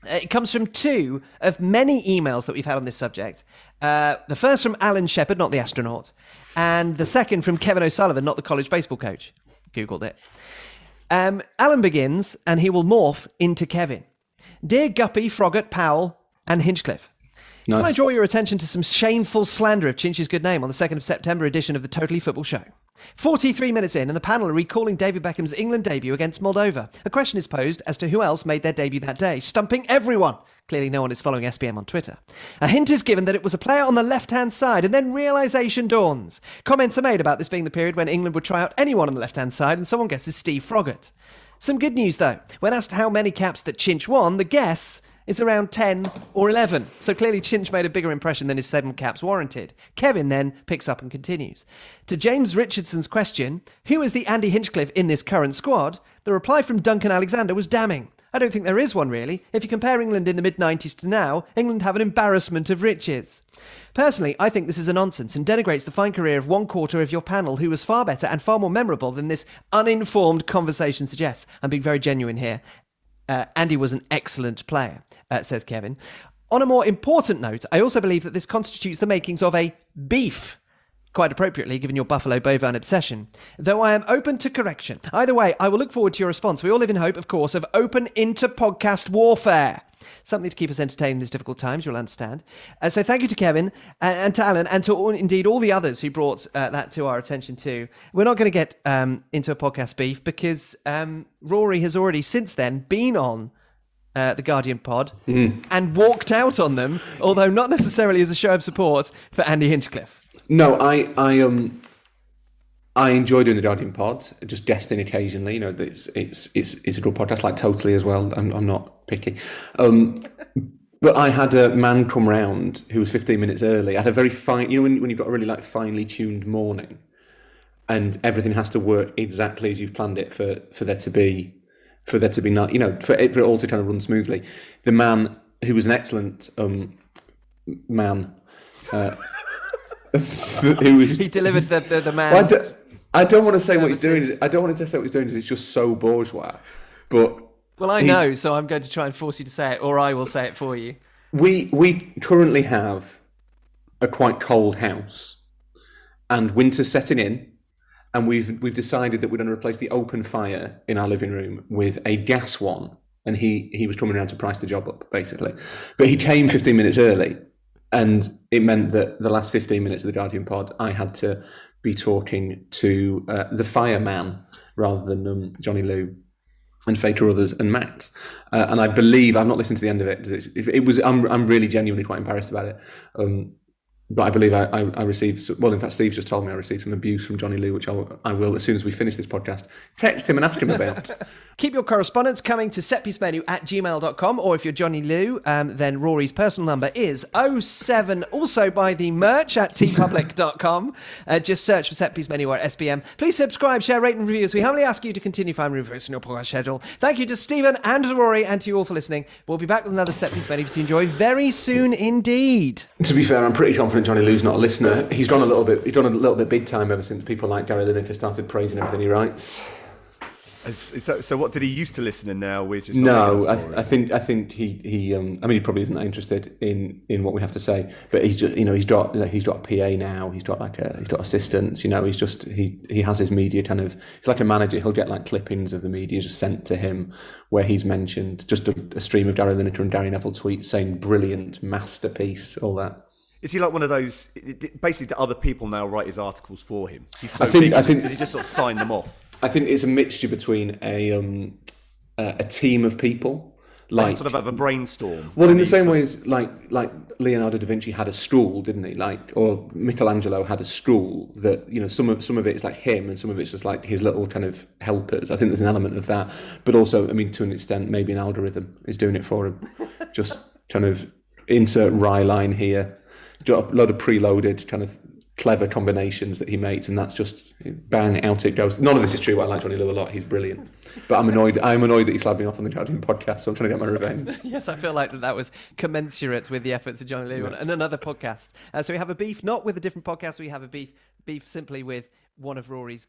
Uh, It comes from two of many emails that we've had on this subject. Uh, the first from Alan Shepard, not the astronaut, and the second from Kevin O'Sullivan, not the college baseball coach. Googled it. Um, Alan begins, and he will morph into Kevin. Dear Guppy, Froggatt, Powell, and Hinchcliffe. Can I draw your attention to some shameful slander of Hinch's good name on the 2nd of September edition of the Totally Football Show? 43 minutes in, and the panel are recalling David Beckham's England debut against Moldova. A question is posed as to who else made their debut that day, stumping everyone. Clearly, no one is following SPM on Twitter. A hint is given that it was a player on the left hand side, and then realization dawns. Comments are made about this being the period when England would try out anyone on the left hand side, and someone guesses Steve Froggatt. Some good news though. When asked how many caps that Chinch won, the guess is around 10 or 11. So clearly Hinch made a bigger impression than his seven caps warranted. Kevin then picks up and continues. To James Richardson's question, who is the Andy Hinchcliffe in this current squad? The reply from Duncan Alexander was damning. I don't think there is one really. If you compare England in the mid 90s to now, England have an embarrassment of riches. Personally, I think this is a nonsense and denigrates the fine career of one quarter of your panel who was far better and far more memorable than this uninformed conversation suggests. I'm being very genuine here. Uh, Andy was an excellent player, uh, says Kevin. On a more important note, I also believe that this constitutes the makings of a beef. Quite appropriately, given your Buffalo bovine obsession. Though I am open to correction. Either way, I will look forward to your response. We all live in hope, of course, of open inter podcast warfare. Something to keep us entertained in these difficult times, you'll understand. Uh, so thank you to Kevin and, and to Alan and to all, indeed all the others who brought uh, that to our attention too. We're not going to get um, into a podcast beef because um, Rory has already since then been on uh, the Guardian pod and walked out on them, although not necessarily as a show of support for Andy Hinchcliffe. No, I, I, um, I enjoy doing the Guardian pod, just guesting occasionally. You know, it's it's it's, it's a good podcast, like totally as well. I'm, I'm not picky. Um, but I had a man come round who was 15 minutes early. I had a very fine, you know, when, when you've got a really like finely tuned morning, and everything has to work exactly as you've planned it for for there to be for there to be not, you know, for it, for it all to kind of run smoothly. The man who was an excellent um, man. Uh, <laughs> was He delivered the, the, the man. well, I, don't, I don't want to say what he's doing. I don't want to say what he's doing because it's just so bourgeois. But Well, I know, so I'm going to try and force you to say it, or I will say it for you. we we currently have a quite cold house, and winter's setting in, and we've we've decided that we're going to replace the open fire in our living room with a gas one. And he he was coming around to price the job up basically, but he came 15 minutes early, and it meant that the last 15 minutes of the Guardian pod I had to be talking to uh, the fireman rather than um, Johnny Liew and Faye Carruthers and Max. Uh, and I believe I've not listened to the end of it, it was I'm I'm really genuinely quite embarrassed about it. Um, but I believe I, I, I received well. In fact, Steve's just told me I received some abuse from Johnny Liew, which I'll, I will as soon as we finish this podcast text him and ask him about. <laughs> Keep your correspondence coming to setpiecemenu at gmail.com, or if you're Johnny Liew, um, then Rory's personal number is 07. Also buy the merch at teepublic.com. Uh, just search for Set Piece Menu or SPM. Please subscribe, share, rate, and review we humbly ask you to continue finding reviews in your podcast schedule. Thank you to Stephen and to Rory and to you all for listening. We'll be back with another Set Piece Menu to enjoy very soon indeed. to be fair, I'm pretty confident Johnny Liew's not a listener. He's gone a little bit. He's gone a little bit big time ever since people like Gary Lineker started praising everything he writes. Is- is that- so what did he used to listen and now we're just No, I, up for it? I think I think he he. Um, I mean, he probably isn't that interested in in what we have to say. But he's just you know he's got you know, he's got a PA now. He's got like a he's got assistants. You know, he's just he he has his media kind of. He's like a manager. He'll get like clippings of the media just sent to him where he's mentioned just a, a stream of Gary Lineker and Gary Neville tweets saying brilliant masterpiece, all that. Is he like one of those? Basically, do other people now write his articles for him? He's so I think- big, I think- does he just sort of sign them off? I think it's a mixture between a um a, a team of people like Sort of have a brainstorm. Well, in the same way as like like Leonardo da Vinci had a school, didn't he? Like, or Michelangelo had a school that you know some of some of it is like him, and some of it's just like his little kind of helpers. I think there's an element of that, but also, I mean, to an extent, maybe an algorithm is doing it for him. <laughs> just kind of insert rye line here, a lot of preloaded kind of clever combinations that he makes, and that's just bang out it goes. None of this is true. I like Johnny Liew a lot; he's brilliant. But I'm annoyed. I'm annoyed that he slapped me off on the Guardian podcast, so I'm trying to get my revenge. <laughs> Yes, I feel like that, that was commensurate with the efforts of Johnny Lee and another podcast. Uh, so we have a beef not with a different podcast. We have a beef beef simply with one of Rory's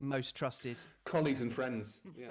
most trusted colleagues and friends. <laughs> Yeah.